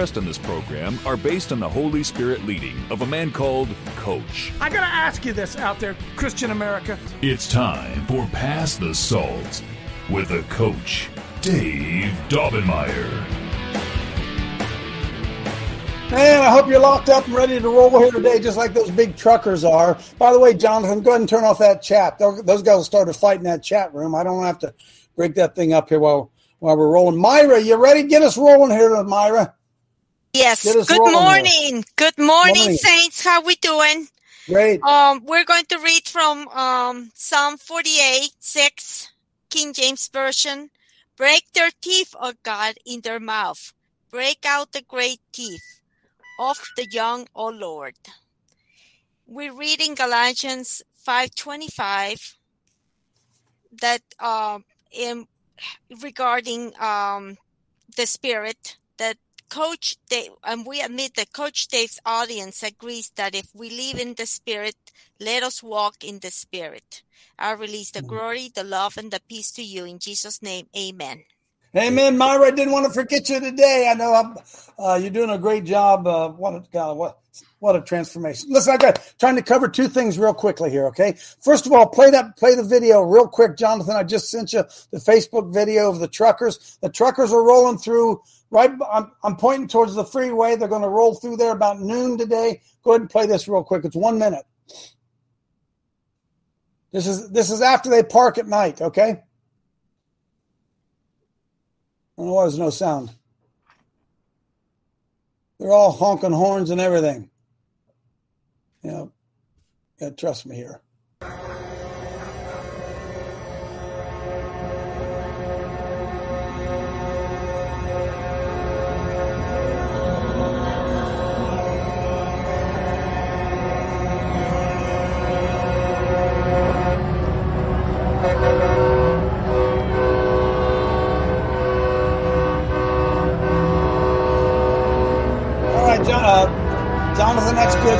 in this program are based on the Holy Spirit leading of a man called Coach. I gotta ask you this out there, Christian America. It's time for Pass the Salt with the coach, Dave Daubenmire. Man, I hope you're locked up and ready to roll here today, just like those big truckers are. By the way, Jonathan, go ahead and turn off that chat. Those guys started fighting that chat room. I don't have to break that thing up here while while we're rolling. Myra, you ready? Get us rolling here, Myra. Yes. Good morning. Good morning, Morning. saints. How we doing? Great. Um, we're going to read from um, Psalm 48, 6, King James Version. Break their teeth, O God, in their mouth. Break out the great teeth of the young, O Lord. We're reading Galatians 5.25 that um, in, regarding um, the Spirit Coach Dave, and we admit that Coach Dave's audience agrees that if we live in the Spirit, let us walk in the Spirit. I release the mm. glory, the love, and the peace to you in Jesus' name. Amen. Amen, Myra. I didn't want to forget you today. I know uh, you're doing a great job. Uh, what a God, what what a transformation! Listen, I got trying to cover two things real quickly here. Okay, first of all, play that play the video real quick, Jonathan. I just sent you the Facebook video of the truckers. The truckers are rolling through. Right, I'm, I'm pointing towards the freeway. They're going to roll through there about noon today. Go ahead and play this real quick. It's one minute. This is this is after they park at night. Okay. Why there's no sound. They're all honking horns and everything. You know, yeah, trust me here.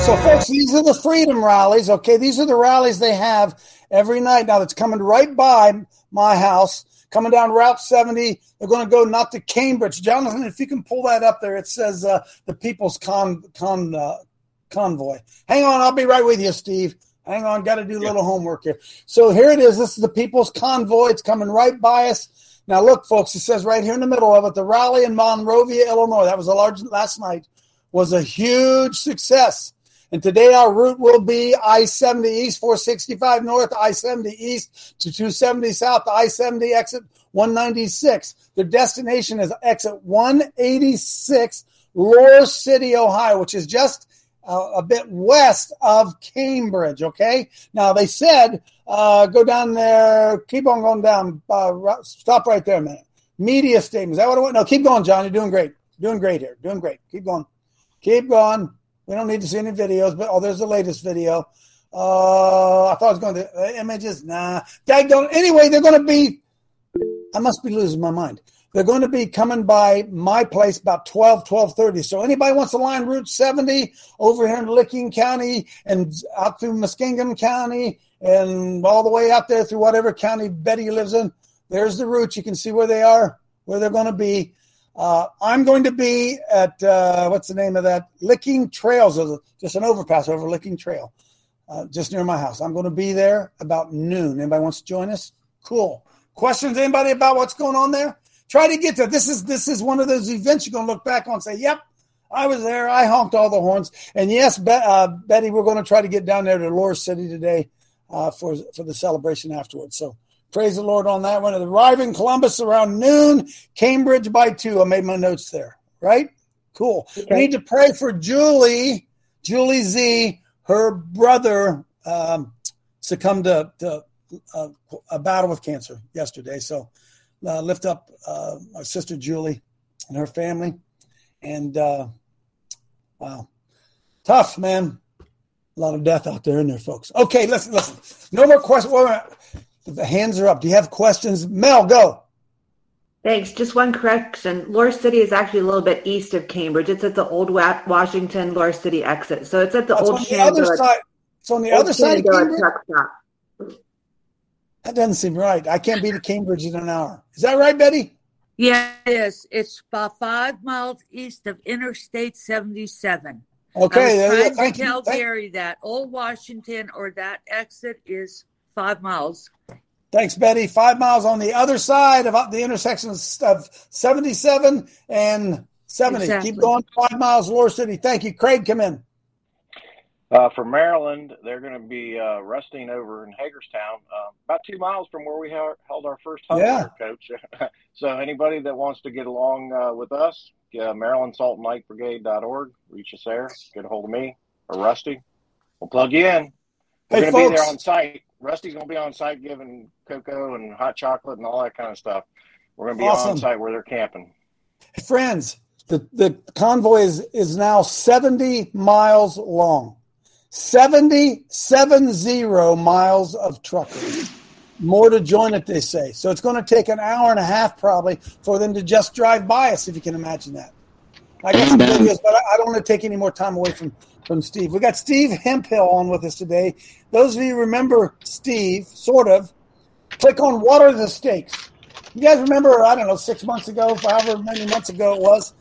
So, folks, these are the freedom rallies. Okay, these are the rallies they have every night. Now, that's coming right by my house, coming down Route 70. They're going to go not to Cambridge. Jonathan, if you can pull that up there, it says uh, the People's Con, con uh, Convoy. Hang on, I'll be right with you, Steve. Hang on, got to do a little homework here. So here it is. This is the People's Convoy. It's coming right by us. Now, look, folks, it says right here in the middle of it, the rally in Monrovia, Illinois. That was a large last night was a huge success. And today our route will be I 70 East, 465 North, I 70 East to 270 South, I 70 exit 196. Their destination is exit 186, Lore City, Ohio, which is just uh, a bit west of Cambridge. Okay. Now they said, uh, go down there, keep on going down, uh, stop right there a minute. Media statement. Is that what I want? No, keep going, John. You're doing great. Doing great here. Doing great. Keep going. Keep going. We don't need to see any videos, but oh, there's the latest video. Uh, I thought I was going to uh, images. Nah, daggone. Anyway, they're going to be. I must be losing my mind. They're going to be coming by my place about 12, 1230. So anybody wants to line Route 70 over here in Licking County and out through Muskingum County and all the way out there through whatever county Betty lives in, there's the route. You can see where they are, where they're going to be. Uh, I'm going to be at uh, what's the name of that? Licking Trails, just an overpass over Licking Trail, uh, just near my house. I'm going to be there about noon. Anybody wants to join us? Cool. Questions? Anybody about what's going on there? Try to get there. This is this is one of those events you're going to look back on and say, "Yep, I was there. I honked all the horns." And yes, Be- uh, Betty, we're going to try to get down there to Lore City today uh, for for the celebration afterwards. So praise the Lord on that one. Arriving Columbus around noon, Cambridge by two. I made my notes there. Right? Cool. We need to pray for Julie, Julie Z. Her brother um, succumbed to, to uh, a battle with cancer yesterday. So uh, lift up uh, our sister Julie and her family. And uh, wow, tough man. A lot of death out there in there, folks. Okay, listen, listen. No more questions. The hands are up. Do you have questions? Mel, go. Thanks. Just one correction. Lore City is actually a little bit east of Cambridge. It's at the old Washington Lore City exit. So it's at the That's old on the other Shenandoah- side. It's on the other side of Cambridge. That doesn't seem right. I can't be to Cambridge in an hour. Is that right, Betty? Yeah, it is. It's about five miles east of Interstate 77. Okay, I was there you trying Thank to you. tell Thank- Gary that Old Washington or that exit is five miles. Thanks, Betty. Five miles on the other side of the intersection of 77 and 70. Exactly. Keep going. Five miles, Lore City. Thank you. Craig, come in. Uh, for Maryland, they're going to be uh, resting over in Hagerstown, uh, about two miles from where we ha- held our first hunt Yeah. Coach. so anybody that wants to get along uh, with us, uh, Maryland Salt and Light Brigade.org, reach us there, get a hold of me or Rusty. We'll plug you in. We're Hey, going to be there folks. on site. Rusty's going to be on site giving cocoa and hot chocolate and all that kind of stuff. We're going to be Awesome. on site where they're camping. Friends, the, the convoy is, is now 70 miles long. 70, 70 miles of truckers. More to join it, they say. So it's going to take an hour and a half probably for them to just drive by us, if you can imagine that. I got some videos, but I I don't want to take any more time away from, from Steve. We got Steve Hemphill on with us today. Those of you remember Steve, sort of, click on What Are the Stakes? You guys remember, I don't know, six months ago, however many months ago it was,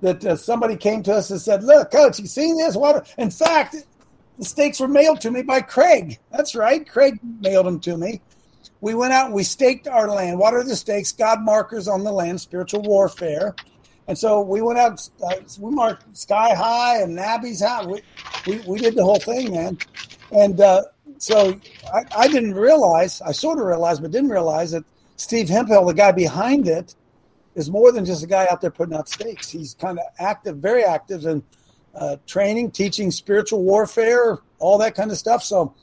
that uh, somebody came to us and said, Look, coach, you seen this? What? In fact, the stakes were mailed to me by Craig. That's right. Craig mailed them to me. We went out and we staked our land. What are the stakes? God markers on the land, spiritual warfare. And so we went out, uh, we marked Sky High and Nabby's High. We, we, we did the whole thing, man. And uh, so I, I didn't realize, I sort of realized, but didn't realize that Steve Hemphill, the guy behind it, is more than just a guy out there putting out stakes. He's kind of active, very active in uh, training, teaching spiritual warfare, all that kind of stuff. So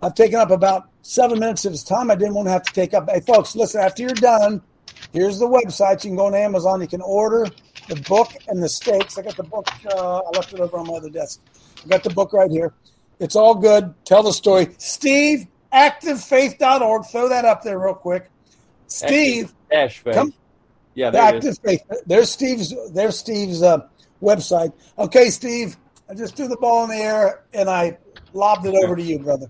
I've taken up about seven minutes of his time. I didn't want to have to take up. Hey, folks, listen, after you're done, here's the website. You can go on Amazon. You can order the book and the stakes. I got the book. Uh, I left it over on my other desk. I got the book right here. It's all good. Tell the story. Steve, activefaith.org. Throw that up there real quick. Steve, Dash faith. Come- yeah, the there active faith. There's Steve's. There's Steve's uh, website. Okay, Steve. I just threw the ball in the air and I lobbed it over to you, brother.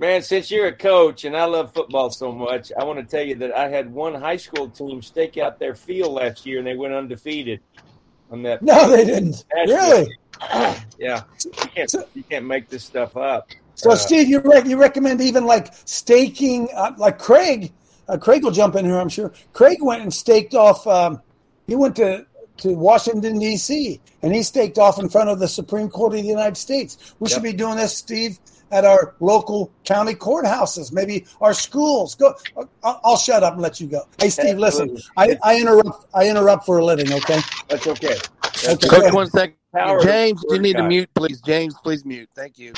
Man, since you're a coach and I love football so much, I want to tell you that I had one high school team stake out their field last year and they went undefeated on that. No, they didn't. Really? Yeah, you can't you can't make this stuff up. So, Uh, Steve, you rec- you recommend even like staking, uh, like Craig. Uh, Craig will jump in here, I'm sure. Craig went and staked off. Um, he went to to Washington D.C. and he staked off in front of the Supreme Court of the United States. We should be doing this, Steve, at our local county courthouses, maybe our schools. Go. I'll, I'll shut up and let you go. Hey, Steve, listen. I, I interrupt. I interrupt for a living. Okay. That's okay. Okay. Coach, one second. Power James, you need to mute, please. James, please mute. Thank you.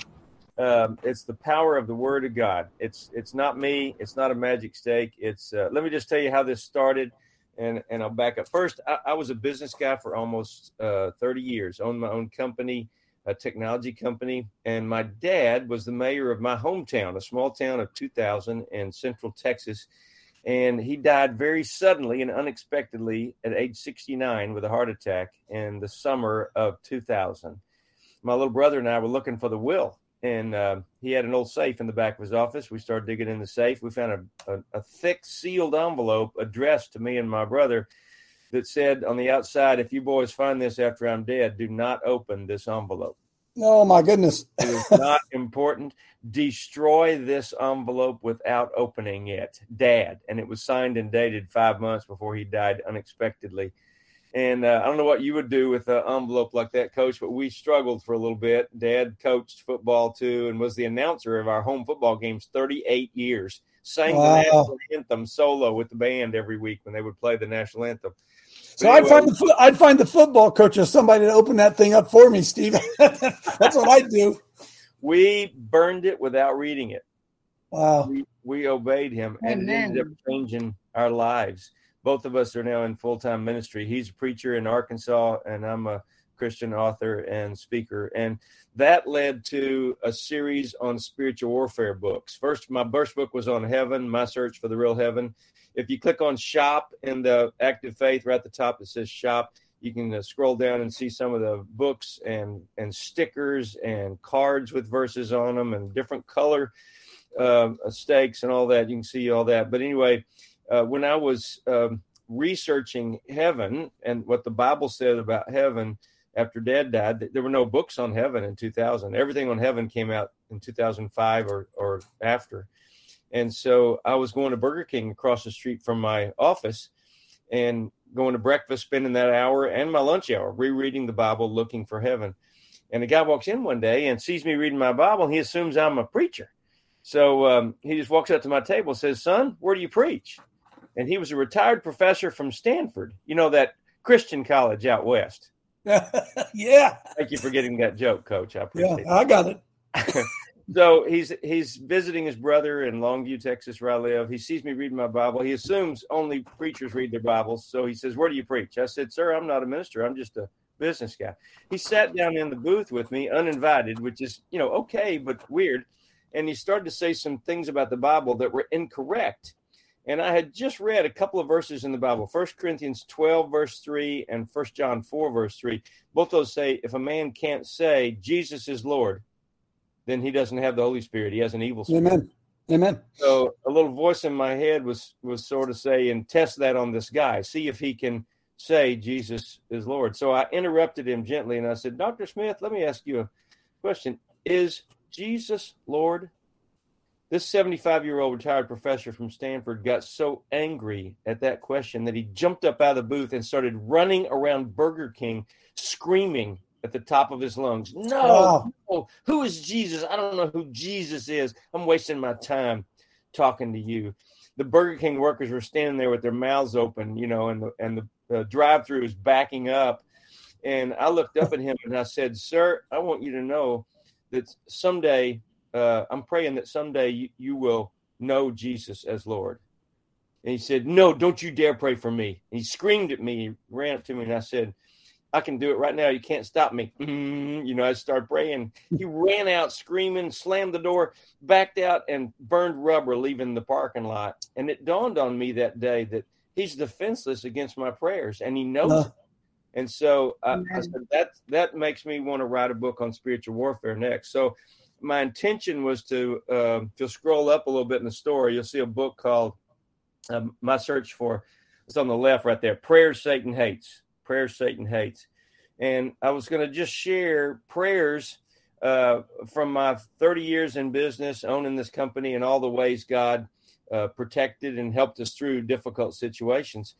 um, it's the power of the word of God. It's it's not me. It's not a magic stake. It's uh, let me just tell you how this started, and and I'll back up. First, I, I was a business guy for almost uh, thirty years. Owned my own company, a technology company, and my dad was the mayor of my hometown, a small town of two thousand in Central Texas. And he died very suddenly and unexpectedly at age 69 with a heart attack in the summer of 2000 my little brother and I were looking for the will, and uh, he had an old safe in the back of his office. We started digging in the safe. We found a, a, a thick sealed envelope addressed to me and my brother that said on the outside, "If you boys find this after I'm dead, do not open this envelope. Oh my goodness. It is not important. Destroy this envelope without opening it, Dad." And it was signed and dated five months before he died unexpectedly. And uh, I don't know what you would do with an envelope like that, Coach, but we struggled for a little bit. Dad coached football too, and was the announcer of our home football games 38 years. Sang Wow. the national anthem solo with the band every week when they would play the national anthem. So I'd find the fo- I'd find the football coach or somebody to open that thing up for me, Steve. That's what I'd do. We burned it without reading it. Wow. We, we obeyed him, and it ended up changing our lives. both of us are now in full time ministry. He's a preacher in Arkansas, and I'm a Christian author and speaker. And that led to a series on spiritual warfare books. First, my first book was on heaven, my search for the real heaven. If you click on shop in the active faith, right at the top, it says shop. You can uh, scroll down and see some of the books and and stickers and cards with verses on them and different color uh, stakes and all that. You can see all that. But anyway, uh, when I was um, researching heaven and what the Bible said about heaven after Dad died, there were no books on heaven in 2000. Everything on heaven came out in 2005 or or after. And so I was going to Burger King across the street from my office and going to breakfast, spending that hour and my lunch hour rereading the Bible, looking for heaven. And a guy walks in one day and sees me reading my Bible, and he assumes I'm a preacher. So um, he just walks up to my table, and says, "Son, where do you preach?" And he was a retired professor from Stanford. You know that Christian college out west. yeah. Thank you for getting that joke, Coach. I appreciate yeah, it. I got it. so he's he's visiting his brother in Longview, Texas, where I live. He sees me reading my Bible. He assumes only preachers read their Bibles. So he says, "Where do you preach?" I said, "Sir, I'm not a minister. I'm just a business guy." He sat down in the booth with me, uninvited, which is you know okay, but weird. And he started to say some things about the Bible that were incorrect. And I had just read a couple of verses in the Bible, First Corinthians 12, verse 3, and First John 4, verse 3. Both those say, if a man can't say Jesus is Lord, then he doesn't have the Holy Spirit. He has an evil spirit. Amen. Amen. So a little voice in my head was was sort of saying, test that on this guy. See if he can say Jesus is Lord. So I interrupted him gently and I said, Dr. Smith, let me ask you a question. Is Jesus Lord? This 75 year old retired professor from Stanford got so angry at that question that he jumped up out of the booth and started running around Burger King screaming at the top of his lungs. No, no, who is Jesus? I don't know who Jesus is. I'm wasting my time talking to you. The Burger King workers were standing there with their mouths open, you know, and the and the uh, drive-through is backing up. And I looked up at him and I said, "Sir, I want you to know that someday, uh, I'm praying that someday you, you will know Jesus as Lord." And he said, "No, don't you dare pray for me." And he screamed at me, he ran up to me, and I said, I can do it right now. You can't stop me. Mm-hmm. You know, I start praying. He ran out screaming, slammed the door, backed out, and burned rubber leaving the parking lot. And it dawned on me that day that he's defenseless against my prayers, and he knows uh, it. And so I, I said that that makes me want to write a book on spiritual warfare next. So my intention was to uh, if you'll scroll up a little bit in the story, you'll see a book called um, "My Search for." It's on the left right there. Prayers Satan hates prayers Satan hates. And I was going to just share prayers uh, from my 30 years in business, owning this company, and all the ways God uh, protected and helped us through difficult situations.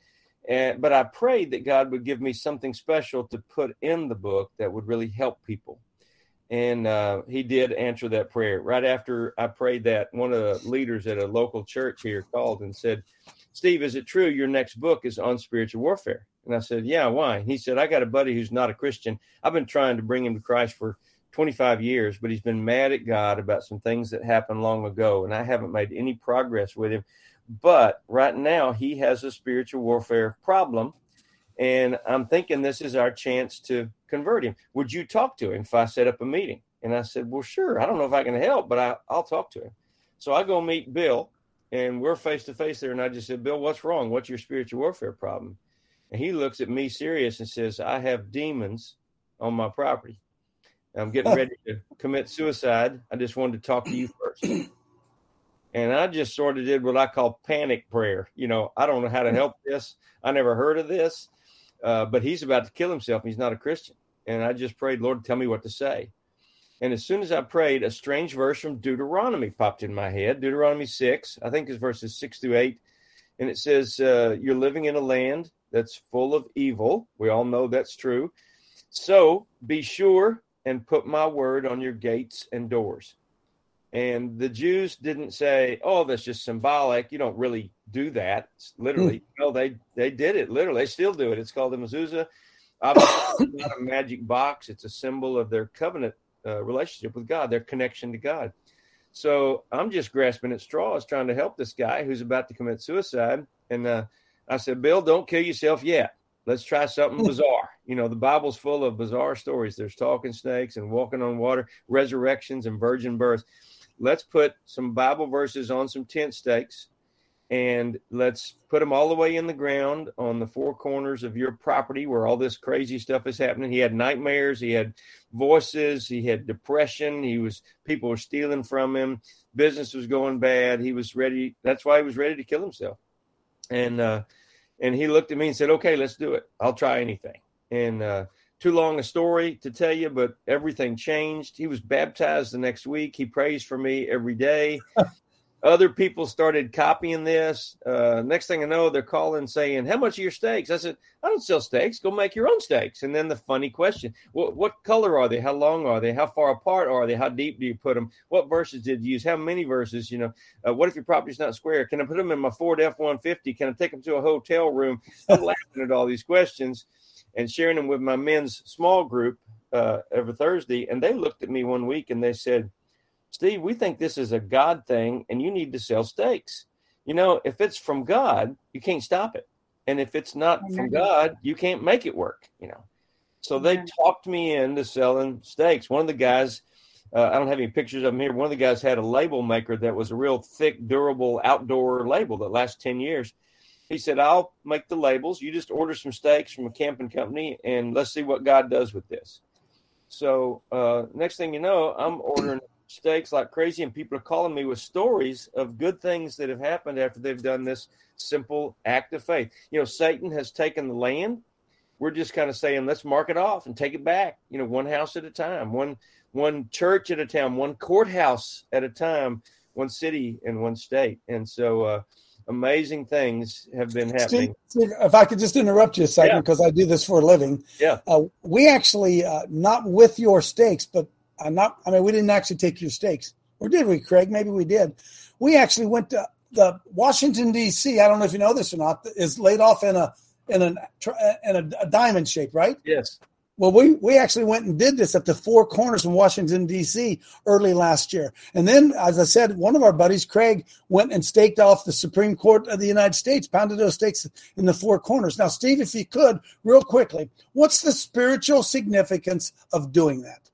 And, but I prayed that God would give me something special to put in the book that would really help people. And uh, he did answer that prayer. Right after I prayed that, one of the leaders at a local church here called and said, Steve, is it true your next book is on spiritual warfare? And I said, Yeah, why? He said, I got a buddy who's not a Christian. I've been trying to bring him to Christ for 25 years, but he's been mad at God about some things that happened long ago, and I haven't made any progress with him. But right now, he has a spiritual warfare problem, and I'm thinking this is our chance to convert him. Would you talk to him if I set up a meeting? And I said, Well, sure. I don't know if I can help, but I, I'll talk to him. So I go meet Bill, and we're face to face there. And I just said, Bill, what's wrong? What's your spiritual warfare problem? And he looks at me serious and says, I have demons on my property. I'm getting ready to commit suicide. I just wanted to talk to you first. And I just sort of did what I call panic prayer. You know, I don't know how to help this. I never heard of this, uh, but he's about to kill himself. He's not a Christian. And I just prayed, Lord, tell me what to say. And as soon as I prayed, a strange verse from Deuteronomy popped in my head. Deuteronomy 6, I think it's verses 6 through 8. And it says, uh, You're living in a land that's full of evil. We all know that's true. So be sure and put my word on your gates and doors. And the Jews didn't say, "Oh, that's just symbolic. You don't really do that." It's literally, mm. no, they they did it. Literally, they still do it. It's called the mezuzah. Obviously, it's not a magic box. It's a symbol of their covenant uh, relationship with God, their connection to God. So I'm just grasping at straws, trying to help this guy who's about to commit suicide. And uh, I said, Bill, don't kill yourself yet. Let's try something bizarre. You know, the Bible's full of bizarre stories. There's talking snakes and walking on water, resurrections and virgin births. Let's put some Bible verses on some tent stakes and let's put them all the way in the ground on the four corners of your property where all this crazy stuff is happening. He had nightmares, he had voices, he had depression, he was people were stealing from him, business was going bad. He was ready. That's why he was ready to kill himself. And uh and he looked at me and said, "Okay, let's do it. I'll try anything." And uh too long a story to tell you, but everything changed. He was baptized the next week. He prays for me every day. Other people started copying this. Uh, next thing I know, they're calling saying, "How much are your stakes?" I said, "I don't sell stakes. Go make your own stakes." And then the funny question: What what color are they? How long are they? How far apart are they? How deep do you put them? What verses did you use? How many verses? You know, uh, what if your property's not square? Can I put them in my Ford F one fifty? Can I take them to a hotel room? I'm laughing at all these questions and sharing them with my men's small group uh, every Thursday. And they looked at me one week and they said Steve, we think this is a God thing and you need to sell stakes. You know, if it's from God, you can't stop it. And if it's not from God, you can't make it work, you know. So they talked me into selling stakes. One of the guys, uh, I don't have any pictures of him here. One of the guys had a label maker that was a real thick, durable outdoor label that lasts 10 years. He said, I'll make the labels. You just order some stakes from a camping company and let's see what God does with this. So uh, next thing you know, I'm ordering stakes like crazy, and people are calling me with stories of good things that have happened after they've done this simple act of faith. You know, Satan has taken the land. We're just kind of saying, let's mark it off and take it back. You know, one house at a time, one one church at a time, one courthouse at a time, one city and one state. And so, uh, amazing things have been happening. Steve, Steve, if I could just interrupt you a second, because yeah. I do this for a living. Yeah. Uh, we actually, uh, not with your stakes, but I'm not. I mean, we didn't actually take your stakes, or did we, Craig? Maybe we did. We actually went to the Washington D.C. I don't know if you know this or not. Is laid off in a in a in a, a diamond shape, right? Yes. Well, we, we actually went and did this at the Four Corners in Washington, D.C. early last year. And then, as I said, one of our buddies, Craig, went and staked off the Supreme Court of the United States, pounded those stakes in the Four Corners. Now, Steve, if you could, real quickly, what's the spiritual significance of doing that?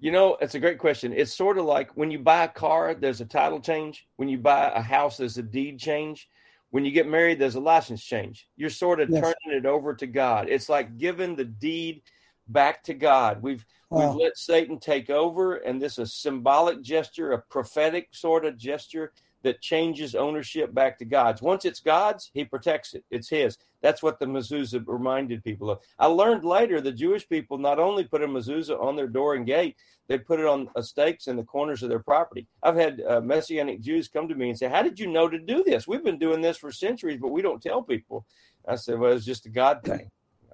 You know, it's a great question. It's sort of like when you buy a car, there's a title change. When you buy a house, there's a deed change. When you get married, there's a license change. You're sort of yes. turning it over to God. It's like giving the deed back to God. We've wow. we've let Satan take over, and this is a symbolic gesture, a prophetic sort of gesture that changes ownership back to God's. Once it's God's, He protects it. It's His. That's what the mezuzah reminded people of. I learned later the Jewish people not only put a mezuzah on their door and gate, they put it on stakes in the corners of their property. I've had uh, Messianic Jews come to me and say, "How did you know to do this? We've been doing this for centuries, but we don't tell people." I said, "Well, it's just a God thing."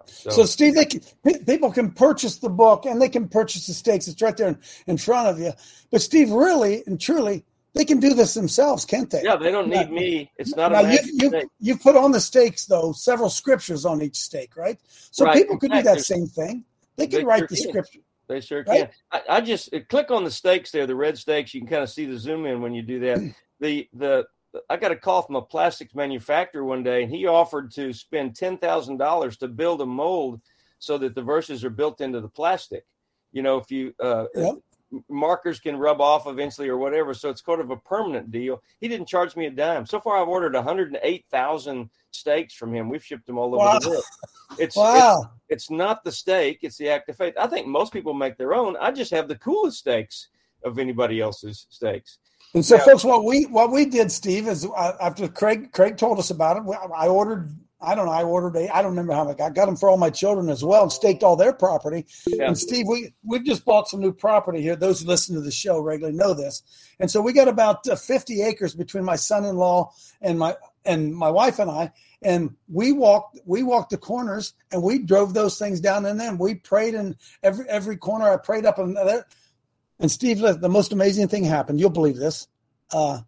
So, so, Steve, they can, people can purchase the book and they can purchase the stakes. It's right there in, in front of you. But Steve, really and truly, they can do this themselves, can't they? Yeah, they don't need now, me. It's not now a you, you, you've put on the stakes though several scriptures on each stake, right? So right. people could do that same thing. They can they write sure the scripture. They sure right? can. I, I, just uh, click on the stakes there, the red stakes. You can kind of see the zoom in when you do that. the the I got a call from a plastics manufacturer one day, and he offered to spend ten thousand dollars to build a mold so that the verses are built into the plastic. You know, if you uh, yep markers can rub off eventually or whatever. So it's kind of a permanent deal. He didn't charge me a dime. So far, I've ordered 108,000 stakes from him. We've shipped them all over wow. the world. It's, wow. It's, it's, not the stake, it's the act of faith. I think most people make their own. I just have the coolest stakes of anybody else's stakes. And so, now, folks, what we what we did, Steve, is uh, after Craig Craig told us about it, I ordered I don't know. I ordered a. I don't remember how much I got. got them for all my children as well, and staked all their property. Yeah. And Steve, we we've just bought some new property here. Those who listen to the show regularly know this. And so we got about uh, 50 acres between my son-in-law and my and my wife and I. And we walked we walked the corners and we drove those things down. And then we prayed in every every corner. I prayed up and there. And Steve, the most amazing thing happened. You'll believe this. Uh,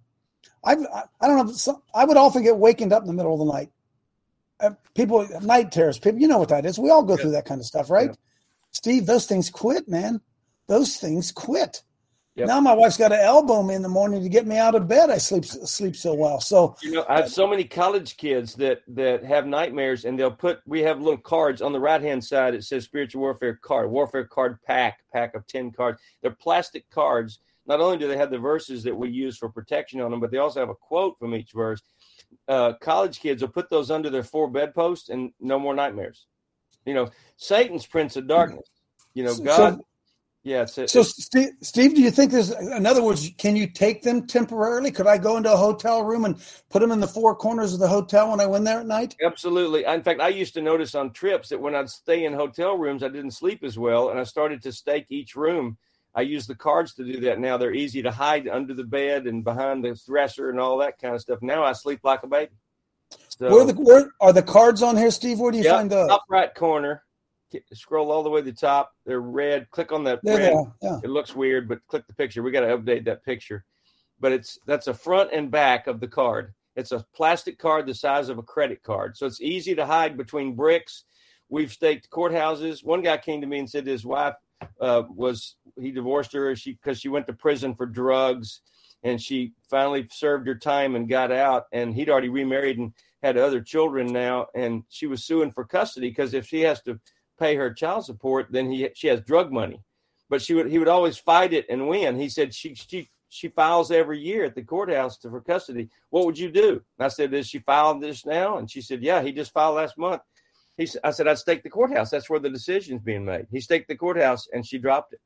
I, I don't know. I would often get wakened up in the middle of the night uh, people night terrors people you know what that is we all go yeah. through that kind of stuff right yeah. steve those things quit man those things quit Yep. Now my wife's got to elbow me in the morning to get me out of bed. I sleep sleep so well. So You know, I have so many college kids that that have nightmares, and they'll put. We have little cards on the right hand side. It says spiritual warfare card, warfare card pack, pack of ten cards. They're plastic cards. Not only do they have the verses that we use for protection on them, but they also have a quote from each verse. Uh, college kids will put those under their four bedposts, and no more nightmares. You know, Satan's prince of darkness. You know, So- God. yeah, it's, So, Steve, Steve, do you think there's, in other words, can you take them temporarily? Could I go into a hotel room and put them in the four corners of the hotel when I went there at night? Absolutely. In fact, I used to notice on trips that when I'd stay in hotel rooms, I didn't sleep as well, and I started to stake each room. I use the cards to do that now. They're easy to hide under the bed and behind the dresser and all that kind of stuff. Now I sleep like a baby. So, where, the, where are the cards on here, Steve? Where do you Yep, find those? top right corner. Scroll all the way to the top. They're red. Click on that There they yeah. It looks weird, but click the picture. We got to update that picture. But it's that's a front and back of the card. It's a plastic card the size of a credit card, so it's easy to hide between bricks. We've staked courthouses. One guy came to me and said his wife uh, was he divorced her she because she went to prison for drugs, and she finally served her time and got out. And he'd already remarried and had other children now, and she was suing for custody because if she has to pay her child support, then he she has drug money. But she would he would always fight it and win. He said she she she files every year at the courthouse to, for custody. What would you do? And I said, Is she filed this now? And she said, Yeah, he just filed last month. He I said, I'd stake the courthouse. That's where the decision's being made. He staked the courthouse and she dropped it.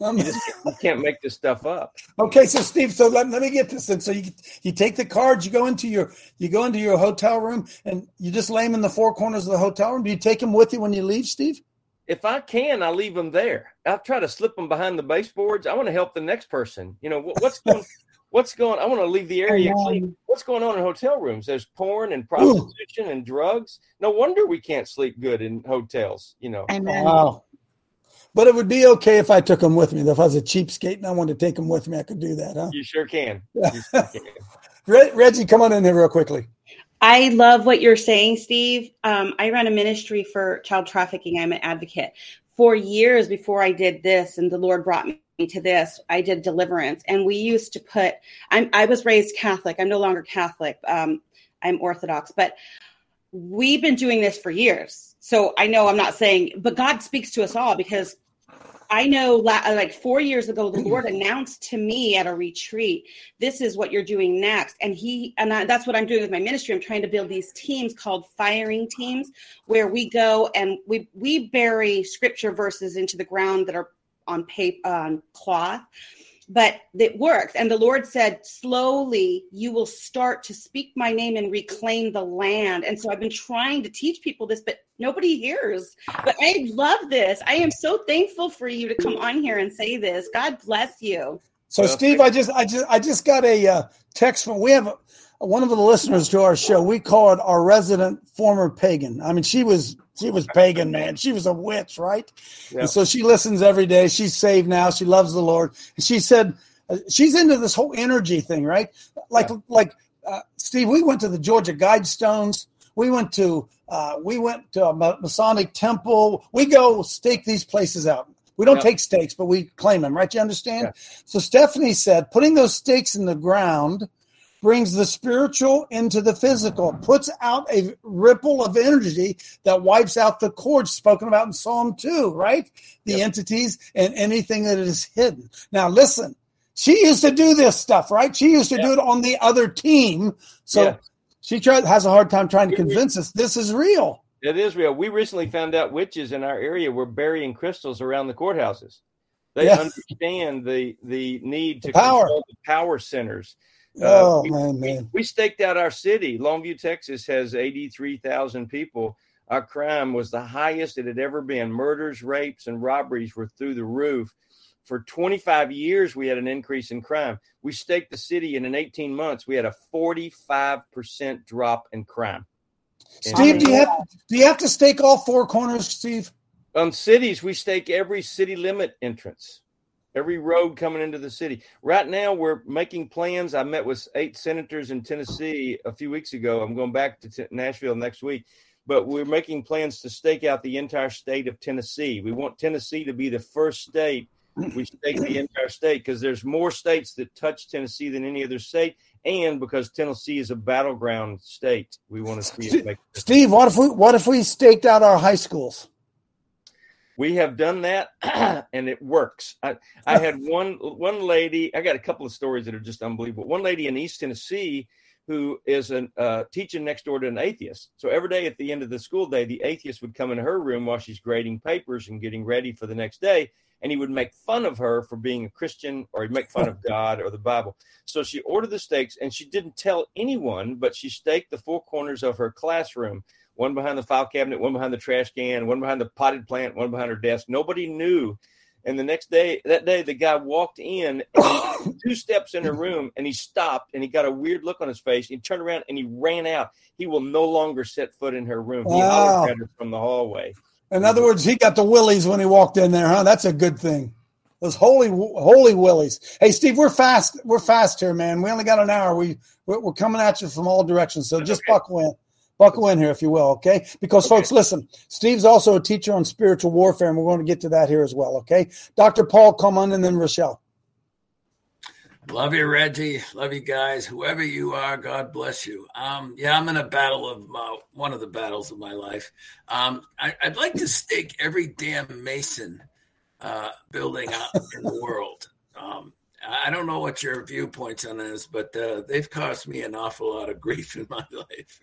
Um, You, just, you can't make this stuff up. Okay, so Steve, so let, let me get this. And so you you take the cards, you go into your you go into your hotel room, and you just lay them in the four corners of the hotel room. Do you take them with you when you leave, Steve? if I can, I leave them there. I try to slip them behind the baseboards. I want to help the next person. You know what, what's going, what's going. I want to leave the area clean. What's going on in hotel rooms? There's porn and prostitution and drugs. No wonder we can't sleep good in hotels. You know. Wow. But it would be okay if I took them with me. If I was a cheapskate and I wanted to take them with me, I could do that, huh? You sure can. Yeah. You sure can. Reg, Reggie, come on in here real quickly. I love what you're saying, Steve. Um, I run a ministry for child trafficking. I'm an advocate. For years before I did this, and the Lord brought me to this, I did deliverance. And we used to put, I'm, I was raised Catholic. I'm no longer Catholic. Um, I'm Orthodox, but we've been doing this for years. So I know I'm not saying, but God speaks to us all because I know like four years ago, the Lord announced to me at a retreat, this is what you're doing next. And he, and I, that's what I'm doing with my ministry. I'm trying to build these teams called firing teams where we go and we, we bury scripture verses into the ground that are on paper, on cloth but it works. And the Lord said, slowly you will start to speak my name and reclaim the land. And so I've been trying to teach people this, but nobody hears. But I love this. I am so thankful for you to come on here and say this. God bless you. So, Steve, I just, I just, I just got a uh, text from. We have a, one of the listeners to our show. We call it our resident former pagan. I mean, she was, she was pagan, man. She was a witch, right? Yeah. And so she listens every day. She's saved now. She loves the Lord. And she said uh, she's into this whole energy thing, right? Like, like uh, Steve, we went to the Georgia Guidestones. We went to, uh, we went to a Masonic temple. We go stake these places out. We don't Yeah. take stakes, but we claim them, right? You understand? So Stephanie said, putting those stakes in the ground brings the spiritual into the physical, puts out a ripple of energy that wipes out the cords spoken about in Psalm 2, right? The entities and anything that is hidden. Now, listen, she used to do this stuff, right? She used to do it on the other team. So Yeah. she tries, has a hard time trying to convince us this is real. It is real. We recently found out witches in our area were burying crystals around the courthouses. They Yeah. understand the the need to The power. control the power centers. Uh, oh, we, man, we- man. We, staked out our city. Longview, Texas has 83,000 people. Our crime was the highest it had ever been. Murders, rapes, and robberies were through the roof. For 25 years, we had an increase in crime. We staked the city, and in 18 months, we had a 45% drop in crime. Steve, do you have do you have to stake all four corners, Steve? On cities, we stake every city limit entrance, every road coming into the city. Right now, we're making plans. I met with eight senators in Tennessee a few weeks ago. I'm going back to T- Nashville next week, but we're making plans to stake out the entire state of Tennessee. We want Tennessee to be the first state we stake the entire state because there's more states that touch Tennessee than any other state, and because Tennessee is a battleground state, we want to see it make. Steve, what if we what if we staked out our high schools? We have done that, and it works. I, I had one one lady. I got a couple of stories that are just unbelievable. One lady in East Tennessee who is a uh, teaching next door to an atheist. So every day at the end of the school day, the atheist would come in her room while she's grading papers and getting ready for the next day, and he would make fun of her for being a Christian or he'd make fun of God or the Bible. So she ordered the stakes, and she didn't tell anyone, but she staked the four corners of her classroom. One behind the file cabinet, one behind the trash can, one behind the potted plant, one behind her desk. Nobody knew and the next day, that day, the guy walked in two steps in her room and he stopped and he got a weird look on his face. He turned around and he ran out. He will no longer set foot in her room. He Wow. her from the hallway. In other words, he got the willies when he walked in there, huh? That's a good thing. Those holy, holy willies. Hey, Steve, we're fast. We're fast here, man. We only got an hour. We we're, we're coming at you from all directions. So just buckle in, buckle in here, if you will, okay? Because folks, listen, Steve's also a teacher on spiritual warfare, and we're going to get to that here as well, okay? Doctor Paul, come on, and then Rochelle. Love you, Reggie. Love you guys. Whoever you are, God bless you. Um, yeah, I'm in a battle of my, one of the battles of my life. Um, I, I'd like to stake every damn Mason uh, building out in the world. Um, I don't know what your viewpoints on this, but uh, they've caused me an awful lot of grief in my life.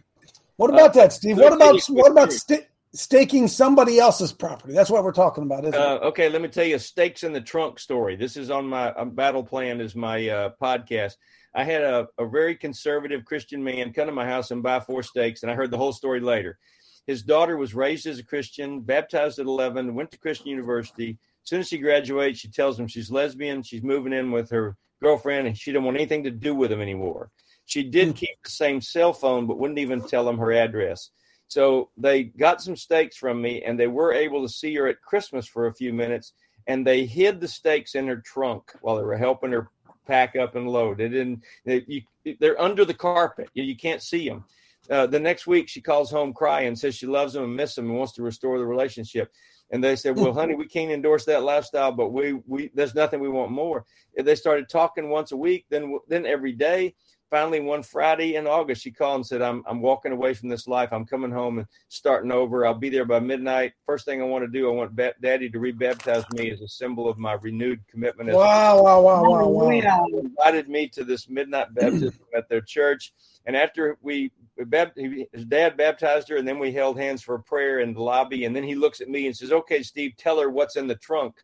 What about that, Steve? What about what about sta- staking somebody else's property? That's what we're talking about, isn't Uh, it? okay, let me tell you a stakes in the trunk story. This is on my um, battle plan is my uh, podcast. I had a, a very conservative Christian man come to my house and buy four stakes, and I heard the whole story later. His daughter was raised as a Christian, baptized at 11, went to Christian University. As soon as she graduates, she tells him she's lesbian. She's moving in with her girlfriend, and she didn't want anything to do with him anymore. She did keep the same cell phone, but wouldn't even tell them her address. So they got some stakes from me, and they were able to see her at Christmas for a few minutes. And they hid the stakes in her trunk while they were helping her pack up and load. They didn't. They, you, they're under the carpet. You, you can't see them. Uh, the next week, she calls home crying, says she loves him and misses him and wants to restore the relationship. And they said, "Well, honey, we can't endorse that lifestyle, but we we there's nothing we want more." And they started talking once a week, then then every day. Finally, one Friday in August, she called and said, "I'm I'm walking away from this life. I'm coming home and starting over. I'll be there by midnight. First thing I want to do, I want ba- Daddy to rebaptize me as a symbol of my renewed commitment." As a Wow, wow, wow, wow, wow. they invited me to this midnight baptism at their church. And after we, we bap- he- his dad baptized her, and then we held hands for a prayer in the lobby. And then he looks at me and says, "Okay, Steve, tell her what's in the trunk."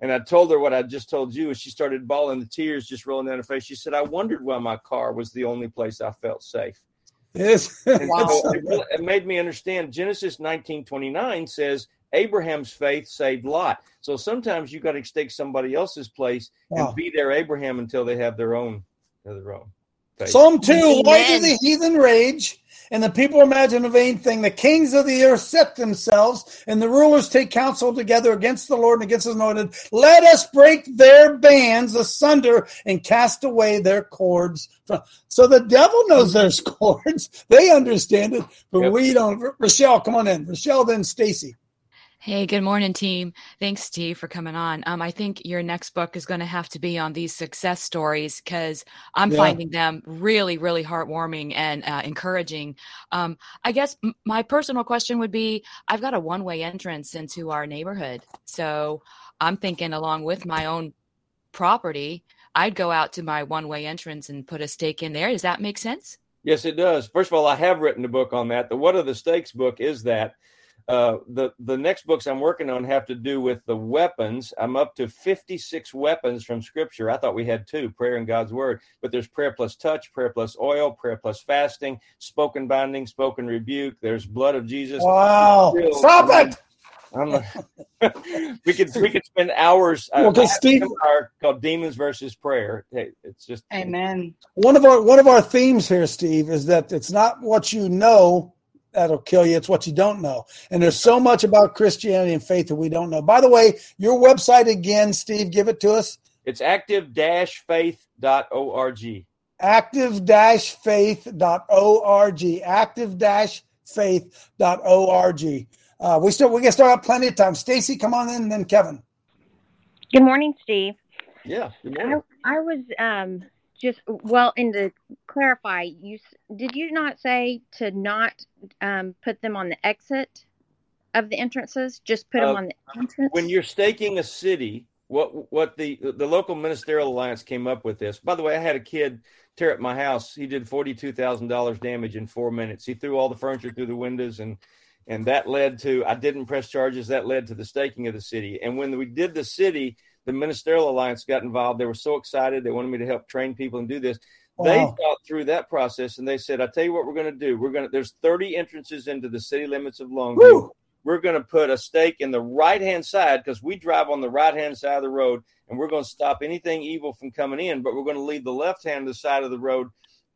And I told her what I just told you, and she started bawling, the tears just rolling down her face. She said, "I wondered why my car was the only place I felt safe." Yes. And so it, really- it made me understand. Genesis 19:29 says Abraham's faith saved Lot. So sometimes you got to take somebody else's place Wow. and be their Abraham until they have their own their own. Faith. Psalm 2 Why do the heathen rage and the people imagine a vain thing? The kings of the earth set themselves, and the rulers take counsel together against the Lord and against his anointed. Let us break their bands asunder and cast away their cords. So the devil knows there's cords. They understand it, but we don't. Rochelle, come on in. Rochelle, then Stacy. Hey, good morning, team. Thanks, Steve, for coming on. Um, I think your next book is going to have to be on these success stories because I'm Yeah. finding them really, really heartwarming and uh, encouraging. Um, I guess m- my personal question would be I've got a one way entrance into our neighborhood. So I'm thinking, along with my own property, I'd go out to my one way entrance and put a stake in there. Does that make sense? Yes, it does. First of all, I have written a book on that. The What Are the Stakes book is that. Uh, the the next books I'm working on have to do with the weapons. I'm up to 56 weapons from Scripture. I thought we had two: prayer and God's Word. But there's prayer plus touch, prayer plus oil, prayer plus fasting, spoken binding, spoken rebuke. There's blood of Jesus. Wow. Still- Stop it. I'm a, we could we could spend hours. Well, 'cause I have a Steve- seminar called Demons versus Prayer. Hey, It's just Amen. One of our one of our themes here, Steve, is that it's not what you know that'll kill you; it's what you don't know. And there's so much about Christianity and faith that we don't know. By the way, your website again, Steve, give it to us. It's active-faith.org. Active-faith.org. Active-faith.org. Uh, we still we can still have plenty of time. Stacy, come on in, and then Kevin. Good morning, Steve. Yeah. Good I. I was um just well, and to clarify, you did you not say to not um put them on the exit of the entrances? Just put them Uh, on the entrance. when you're staking a city, what what the the local ministerial alliance came up with this. By the way, I had a kid tear up my house. He did forty two thousand dollars damage in four minutes. He threw all the furniture through the windows, and and that led to I didn't press charges. That led to the staking of the city. And when we did the city, the ministerial alliance got involved. They were so excited. They wanted me to help train people and do this. They Wow. thought through that process and they said, "I tell you what, we're going to do. We're going to. There's 30 entrances into the city limits of Longview. We're going to put a stake in the right hand side because we drive on the right hand side of the road, and we're going to stop anything evil from coming in. But we're going to leave the left hand of the side of the road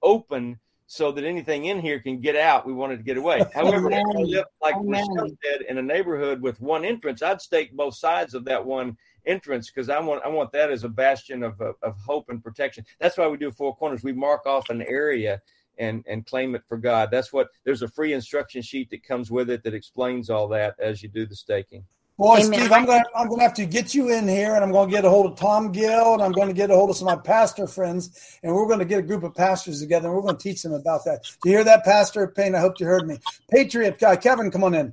open." So that anything in here can get out, we wanted to get away. However, if I Amen. live, like Amen. Said, in a neighborhood with one entrance, I'd stake both sides of that one entrance because I want I want that as a bastion of, of of hope and protection. That's why we do four corners. We mark off an area and and claim it for God. That's what there's a free instruction sheet that comes with it that explains all that as you do the staking. Boy, Steve, I'm going, to, I'm going to have to get you in here, and I'm going to get a hold of Tom Gill, and I'm going to get a hold of some of my pastor friends, and we're going to get a group of pastors together, and we're going to teach them about that. Do you hear that, Pastor Payne? I hope you heard me. Patriot guy, Kevin, come on in.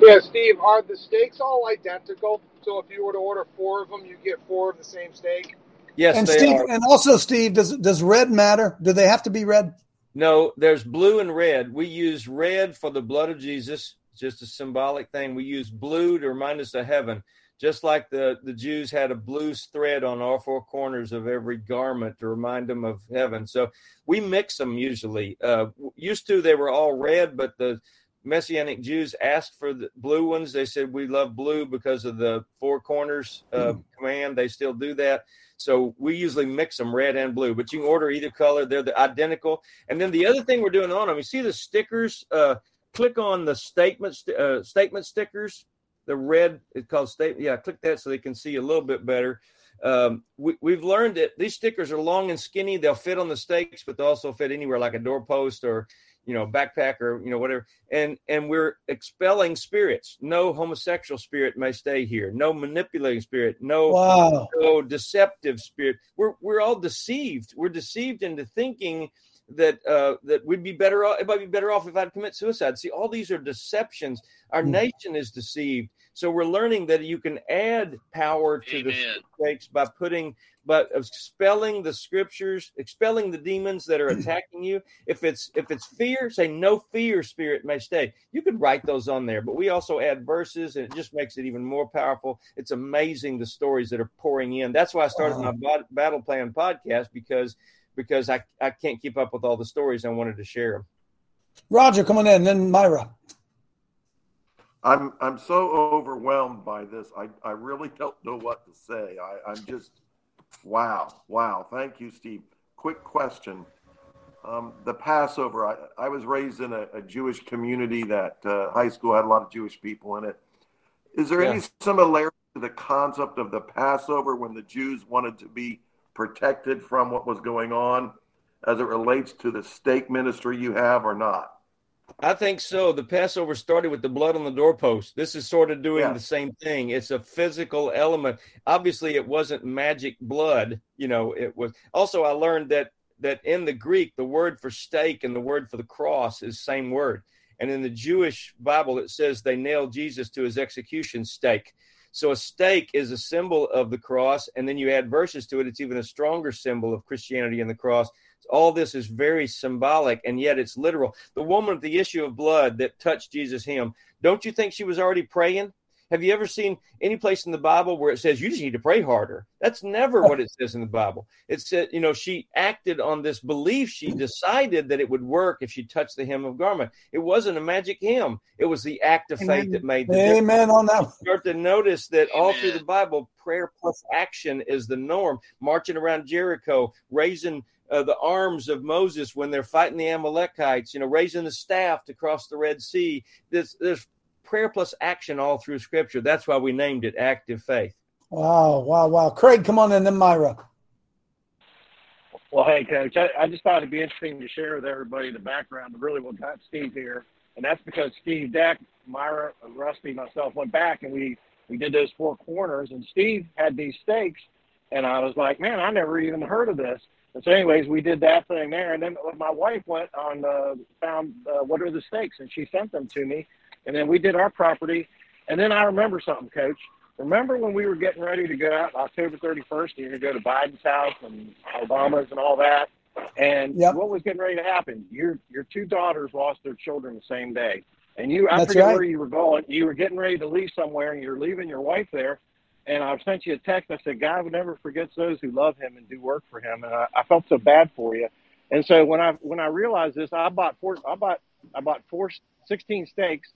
Yeah, Steve, are the stakes all identical? So if you were to order four of them, you get four of the same stake? Yes, and they Steve, are. and also Steve, does does red matter? Do they have to be red? No, there's blue and red. We use red for the blood of Jesus, just a symbolic thing. We use blue to remind us of heaven, just like the, the Jews had a blue thread on all four corners of every garment to remind them of heaven. So we mix them usually. Uh, used to, they were all red, but the Messianic Jews asked for the blue ones. They said, We love blue because of the four corners uh, command. They still do that. So we usually mix them red and blue, but you can order either color. They're the identical. And then the other thing we're doing on them, you see the stickers. Uh, click on the statement uh, statement stickers. The red it's called statement. Yeah, click that so they can see a little bit better. Um, we, we've learned that these stickers are long and skinny. They'll fit on the stakes, but they also fit anywhere like a doorpost or you know backpack or you know whatever. And and we're expelling spirits. No homosexual spirit may stay here. No manipulating spirit. No Wow. no deceptive spirit. We're we're all deceived. We're deceived into thinking that uh, that we'd be better off. It might be better off if I'd commit suicide. See, all these are deceptions. Our Hmm. nation is deceived. So we're learning that you can add power to the stakes by putting, but expelling the scriptures, expelling the demons that are attacking you. If it's if it's fear, say no fear spirit may stay. You could write those on there, but we also add verses, and it just makes it even more powerful. It's amazing the stories that are pouring in. That's why I started my battle plan podcast because because I I can't keep up with all the stories. I wanted to share them. Roger, come on in. Then Myra. I'm I'm so overwhelmed by this. I, I really don't know what to say. I, I'm just wow, wow. Thank you, Steve. Quick question. Um, the Passover, I, I was raised in a, a Jewish community that uh, high school had a lot of Jewish people in it. Is there any similarity to the concept of the Passover when the Jews wanted to be protected from what was going on as it relates to the stake ministry you have or not? I think so. The Passover started with the blood on the doorpost. This is sort of doing Yeah. the same thing. It's a physical element. Obviously, it wasn't magic blood. You know, it was. Also, I learned that that in the Greek, the word for stake and the word for the cross is same word. And in the Jewish Bible, it says they nailed Jesus to his execution stake. So a stake is a symbol of the cross, and then you add verses to it. It's even a stronger symbol of Christianity and the cross. All this is very symbolic, and yet it's literal. The woman with the issue of blood that touched Jesus' hem, don't you think she was already praying? Have you ever seen any place in the Bible where it says you just need to pray harder? That's never what it says in the Bible. It said, you know, she acted on this belief. She decided that it would work if she touched the hem of garment. It wasn't a magic hem. It was the act of faith that made the difference Amen on that. start to notice that all through the Bible, prayer plus action is the norm. Marching around Jericho, raising uh, the arms of Moses when they're fighting the Amalekites, you know, raising the staff to cross the Red Sea. There's, there's prayer plus action all through Scripture. That's why we named it active faith. Wow, wow, wow. Craig, come on in. Then Myra. Well, hey, Coach, I, I just thought it'd be interesting to share with everybody the background of really what got Steve here. And that's because Steve Deck, Myra, Rusty, myself went back and we we did those four corners, and Steve had these stakes, and I was like, man, I never even heard of this. And so, anyways, we did that thing there, and then my wife went on uh, found uh, what are the stakes, and she sent them to me, and then we did our property, and then I remember something, Coach. Remember when we were getting ready to go out October 31st, and you're going to go to Biden's house and Obama's and all that, and Yep. what was getting ready to happen? Your your two daughters lost their children the same day, and you I That's forget right. where you were going. You were getting ready to leave somewhere, and you're leaving your wife there. And I sent you a text. I said, God never forgets those who love Him and do work for Him. And I, I felt so bad for you. And so when I when I realized this, I bought four. I bought I bought four sixteen stakes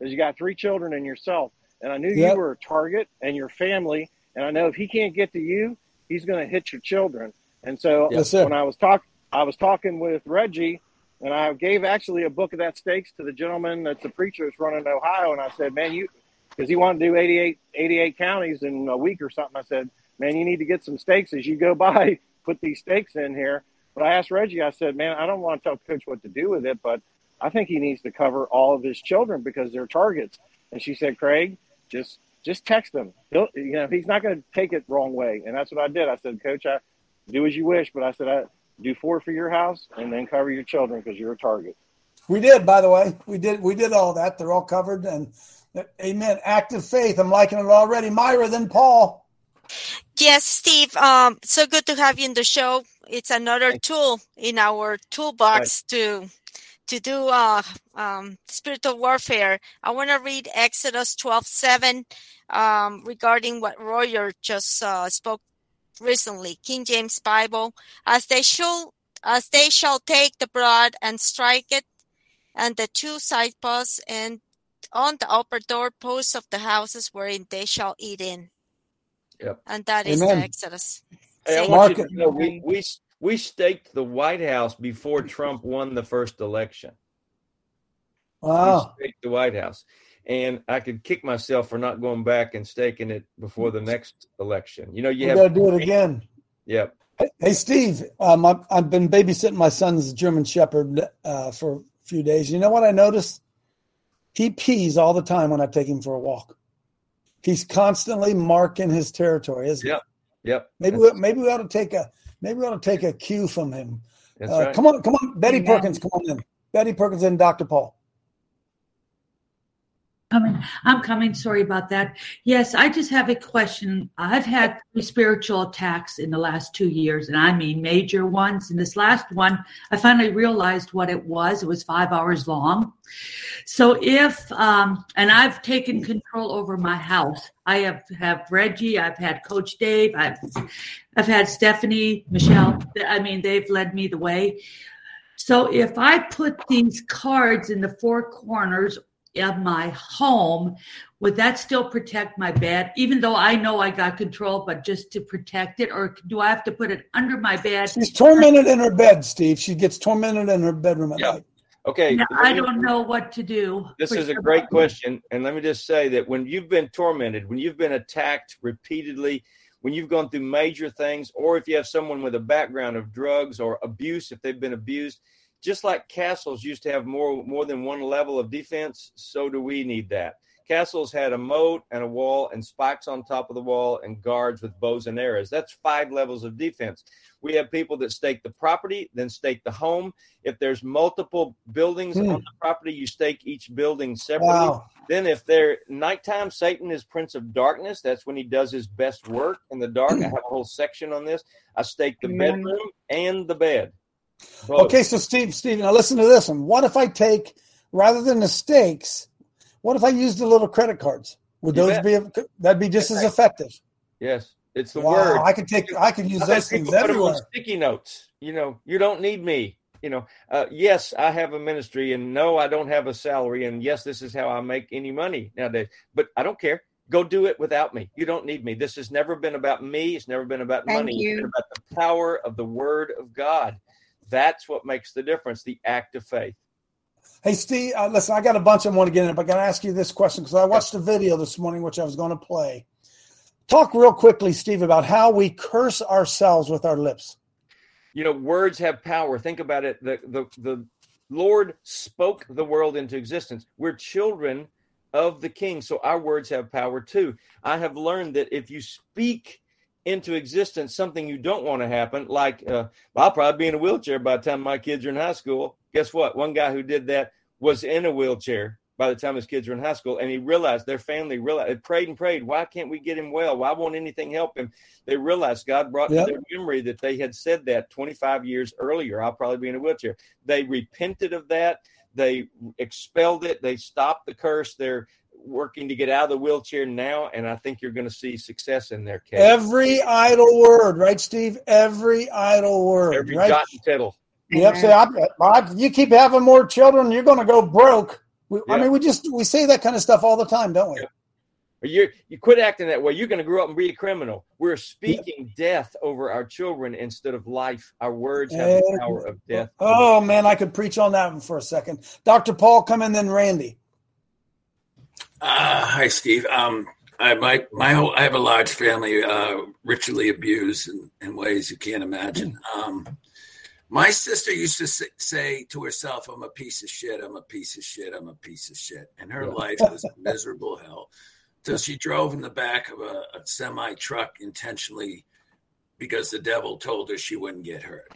because you got three children and yourself. And I knew Yep. you were a target and your family. And I know if he can't get to you, he's going to hit your children. And so Yes, when I was talk, I was talking with Reggie, and I gave actually a book of that stakes to the gentleman that's a preacher that's running in Ohio. And I said, man, you, because he wanted to do 88, 88 counties in a week or something. I said, man, you need to get some stakes as you go by. Put these stakes in here. But I asked Reggie, I said, man, I don't want to tell Coach what to do with it, but I think he needs to cover all of his children because they're targets. And she said, Craig, just just text him. He'll, you know, he's not going to take it wrong way. And that's what I did. I said, Coach, I do as you wish, but I said, I do four for your house and then cover your children because you're a target. We did, by the way. We did. We did all that. They're all covered. And amen. Active faith. I'm liking it already. Myra, then Paul. Yes, Steve. Um, so good to have you in the show. It's another tool in our toolbox to to do uh, um, spiritual warfare. I want to read Exodus twelve seven um, regarding what Roger just uh, spoke recently. King James Bible, as they shall as they shall take the broad and strike it, and the two side posts, and on the upper door posts of the houses wherein they shall eat in. Yep. And that is Amen. the Exodus. Hey, I Same. want you to know we, we we staked the White House before Trump won the first election. Wow. We staked the White House, and I could kick myself for not going back and staking it before the next election. You know, you We have to do it again. Yep. Hey, Steve, um, I've, I've been babysitting my son's German Shepherd uh, for a few days. You know what I noticed? He pees all the time when I take him for a walk. He's constantly marking his territory, isn't Yep. Yep. he? Maybe we, maybe we ought to take a maybe we ought to take a cue from him. That's Uh, right. Come on, come on, Betty Amen. Perkins, come on in. Betty Perkins and Dr. Paul. Coming. I'm coming. Sorry about that. Yes, I just have a question. I've had three spiritual attacks in the last two years, and I mean major ones. And this last one, I finally realized what it was. It was five hours long. So if, um, and I've taken control over my house. I have have Reggie. I've had Coach Dave. I've I've had Stephanie, Michelle. I mean, they've led me the way. So if I put these cards in the four corners of my home, would that still protect my bed? Even though I know I got control, but just to protect it, or do I have to put it under my bed? She's tormented in her bed, Steve. She gets tormented in her bedroom at night. Okay. Now, let I me- don't know what to do. This for is a sure. great question. And let me just say that when you've been tormented, when you've been attacked repeatedly, when you've gone through major things, or if you have someone with a background of drugs or abuse, if they've been abused, just like castles used to have more more than one level of defense, so do we need that. Castles had a moat and a wall and spikes on top of the wall and guards with bows and arrows. That's five levels of defense. We have people that stake the property, then stake the home. If there's multiple buildings Hmm. on the property, you stake each building separately. Wow. Then, if they're nighttime, Satan is prince of darkness. That's when he does his best work in the dark. I have a whole section on this. I stake the bedroom and the bed. Both. Okay, so Steve, Steve, now listen to this one. What if I take rather than the stakes? What if I use the little credit cards? Would You those be that'd be just as effective? Yes, it's the Wow, word. I could take I could use I've those things people put 'em on everywhere. sticky notes. You know, you don't need me. You know, uh, yes, I have a ministry, and no, I don't have a salary, and yes, this is how I make any money nowadays. But I don't care. Go do it without me. You don't need me. This has never been about me. It's never been about Thank money. It's you. been about the power of the Word of God. That's what makes the difference. The act of faith. Hey, Steve, uh, listen, I got a bunch I want to get in, but I got to ask you this question because I watched a video this morning, which I was going to play. Talk real quickly, Steve, about how we curse ourselves with our lips. you know words have power think about it the the, the lord spoke the world into existence we're children of the king. So our words have power too. I have learned that if you speak into existence something you don't want to happen, like uh, I'll probably be in a wheelchair by the time my kids are in high school. Guess what? One guy who did that was in a wheelchair by the time his kids were in high school, and he realized their family realized they prayed and prayed. Why can't we get him well? Why won't anything help him? They realized God brought yep. to their memory that they had said that 25 years earlier. I'll probably be in a wheelchair. They repented of that. They expelled it. They stopped the curse. They're working to get out of the wheelchair now, and I think you're going to see success in their case. Every idle word, right, Steve? Every idle word, every right? jot and tittle. Yep. Say, I, I, you keep having more children, you're going to go broke. We, yeah. I mean, we just we say that kind of stuff all the time, don't we? Yeah. You you quit acting that way. You're going to grow up and be a criminal. We're speaking yeah. death over our children instead of life. Our words have the power of death. Oh man, I could preach on that one for a second. Doctor Paul, come in, then Randy. Uh, hi, Steve. Um, I my my whole I have a large family, uh, ritually abused in, in ways you can't imagine. Um, my sister used to say to herself, I'm a piece of shit, I'm a piece of shit, I'm a piece of shit. And her life was miserable hell. So she drove in the back of a, a semi truck intentionally because the devil told her she wouldn't get hurt.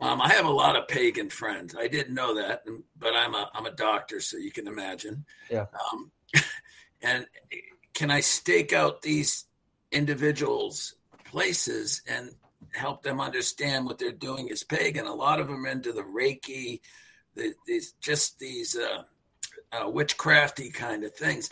Um, I have a lot of pagan friends. I didn't know that, but I'm a I'm a doctor, so you can imagine. Yeah. Um, and can I stake out these individuals' places and help them understand what they're doing is pagan. A lot of them into the Reiki, the, these just these uh, uh, witchcrafty kind of things.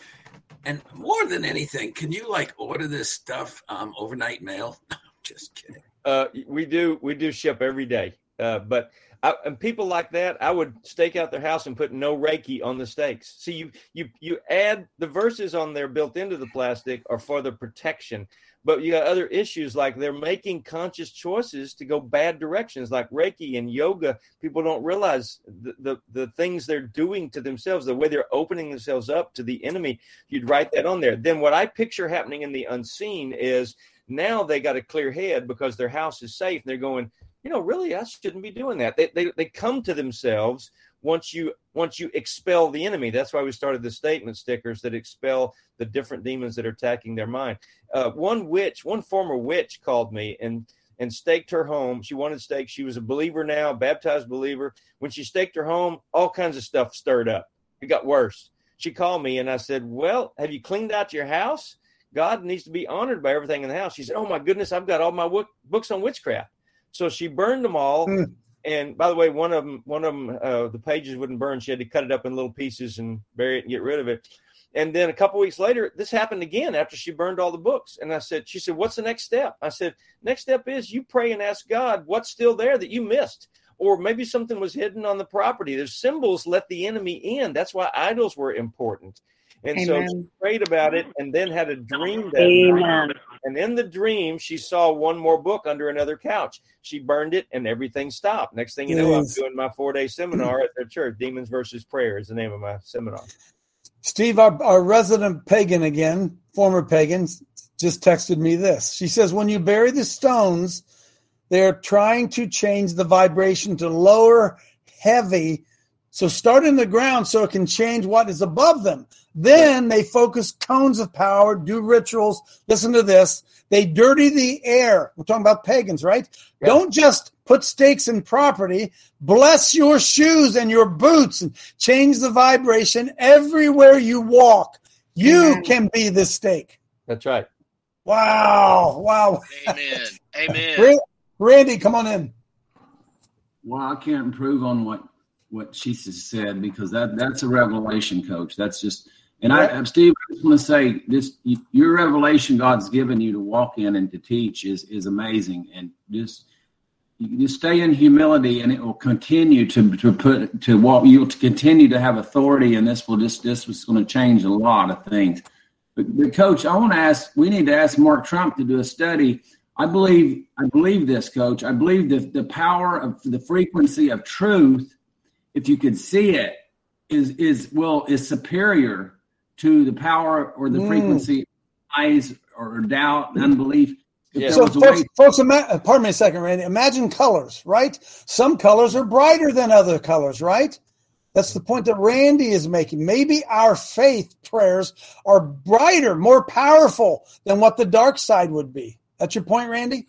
And more than anything, can you like order this stuff um, overnight mail? just kidding. Uh, we do we do ship every day, uh, but I, and people like that, I would stake out their house and put no Reiki on the stakes. See, you you you add the verses on there built into the plastic are for the protection but you got other issues like they're making conscious choices to go bad directions like reiki and yoga. People don't realize the, the, the things they're doing to themselves the way they're opening themselves up to the enemy. You'd write that on there. Then what i picture happening in the unseen is now they got a clear head because their house is safe. And they're going you know really i shouldn't be doing that. They, they, they come to themselves once you once you expel the enemy. That's why we started the statement stickers that expel the different demons that are attacking their mind. Uh, one witch one former witch called me and and staked her home. She wanted stake she was a believer now baptized believer. When she staked her home all kinds of stuff stirred up. It got worse. She called me and i said well have you cleaned out your house? God needs to be honored by everything in the house. She said oh my goodness i've got all my w- books on witchcraft so she burned them all mm and by the way, one of them, one of them, uh, the pages wouldn't burn. She had to cut it up in little pieces and bury it and get rid of it. And then a couple weeks later, this happened again after she burned all the books. And I said, she said, what's the next step? I said, next step is you pray and ask God what's still there that you missed. Or maybe something was hidden on the property. There's symbols let the enemy in. That's why idols were important. And Amen. so she prayed about it and then had a dream that Amen. night. And in the dream, she saw one more book under another couch. She burned it and everything stopped. Next thing you know, I'm doing my four day seminar at their church. Demons versus Prayer is the name of my seminar. Steve, our, our resident pagan again, former pagan, just texted me this. She says, When you bury the stones, they're trying to change the vibration to lower, heavy. So start in the ground so it can change what is above them. Then they focus cones of power, do rituals. Listen to this. They dirty the air. We're talking about pagans, right? Yeah. Don't just put stakes in property. Bless your shoes and your boots and change the vibration everywhere you walk. You Amen. can be the stake. That's right. Wow. Wow. Amen. Amen. Randy, come on in. Well, I can't improve on what what she said because that that's a revelation, coach. That's just and I, I, Steve, I just want to say this: your revelation God's given you to walk in and to teach is is amazing, and just you stay in humility, and it will continue to to put to walk. You'll continue to have authority, and this will just this was going to change a lot of things. But, but coach, I want to ask. We need to ask Mark Trump to do a study. I believe I believe this, coach. I believe the the power of the frequency of truth, if you could see it, is is well is superior to the power or the mm. frequency eyes or doubt and unbelief. Yeah. So, folks, folks ima- pardon me a second, Randy. Imagine colors, right? Some colors are brighter than other colors, right? That's the point that Randy is making. Maybe our faith prayers are brighter, more powerful than what the dark side would be. That's your point, Randy?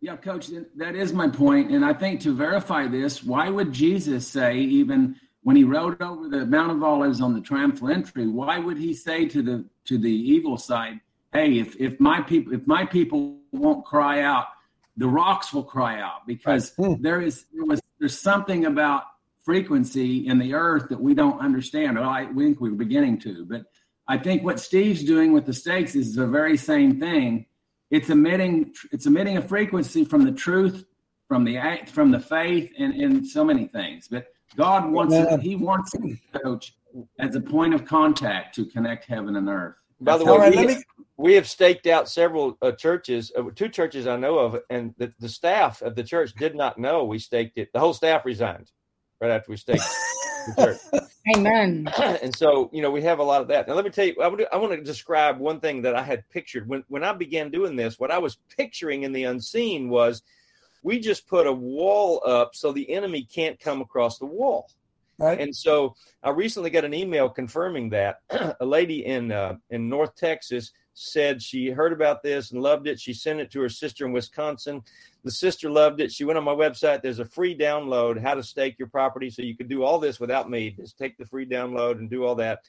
Yeah, coach, that is my point. And I think to verify this, why would Jesus say, even when he rode over the Mount of Olives on the triumphal entry, why would he say to the to the evil side, Hey, if, if my people if my people won't cry out, the rocks will cry out because right. Hmm. there is there was there's something about frequency in the earth that we don't understand. Well, I think we're beginning to, but I think what Steve's doing with the stakes is the very same thing. It's emitting it's emitting a frequency from the truth, from the act, from the faith, and and so many things. But God wants yeah. it, He wants the coach as a point of contact to connect heaven and earth. By the way, right, we, me... we, have staked out several uh, churches, uh, two churches I know of, and the, the staff of the church did not know we staked it. The whole staff resigned right after we staked the church. Amen. and so, you know, we have a lot of that. Now, let me tell you, I, would, I want to describe one thing that I had pictured when when I began doing this. What I was picturing in the unseen was we just put a wall up so the enemy can't come across the wall. Right. And so I recently got an email confirming that a lady in uh, in North Texas said she heard about this and loved it. She sent it to her sister in Wisconsin. The sister loved it. She went on my website. There's a free download how to stake your property, so you can do all this without me. Just take the free download and do all that.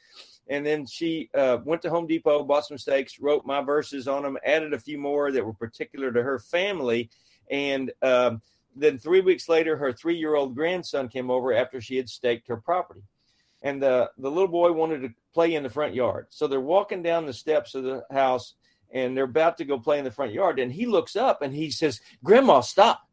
And then she uh, went to Home Depot, bought some stakes, wrote my verses on them, added a few more that were particular to her family, and um, then three weeks later, her three year old grandson came over after she had staked her property. And the, the little boy wanted to play in the front yard. So they're walking down the steps of the house and they're about to go play in the front yard. And he looks up and he says, Grandma, stop.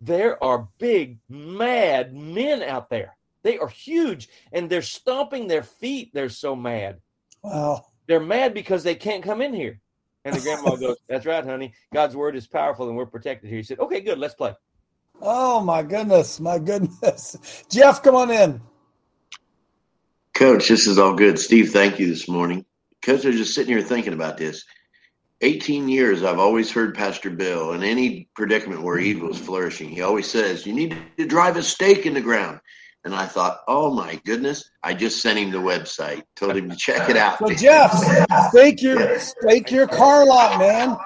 There are big, mad men out there. They are huge and they're stomping their feet. They're so mad. Wow. They're mad because they can't come in here. And the grandma goes, That's right, honey. God's word is powerful and we're protected here. He said, Okay, good. Let's play. Oh my goodness, my goodness. Jeff, come on in. Coach, this is all good. Steve, thank you this morning. Coach, I was just sitting here thinking about this. 18 years, I've always heard Pastor Bill in any predicament where evil is flourishing, he always says, You need to drive a stake in the ground. And I thought, oh my goodness, I just sent him the website, told him to check it out. So Jeff, stake your stake your car lot, man.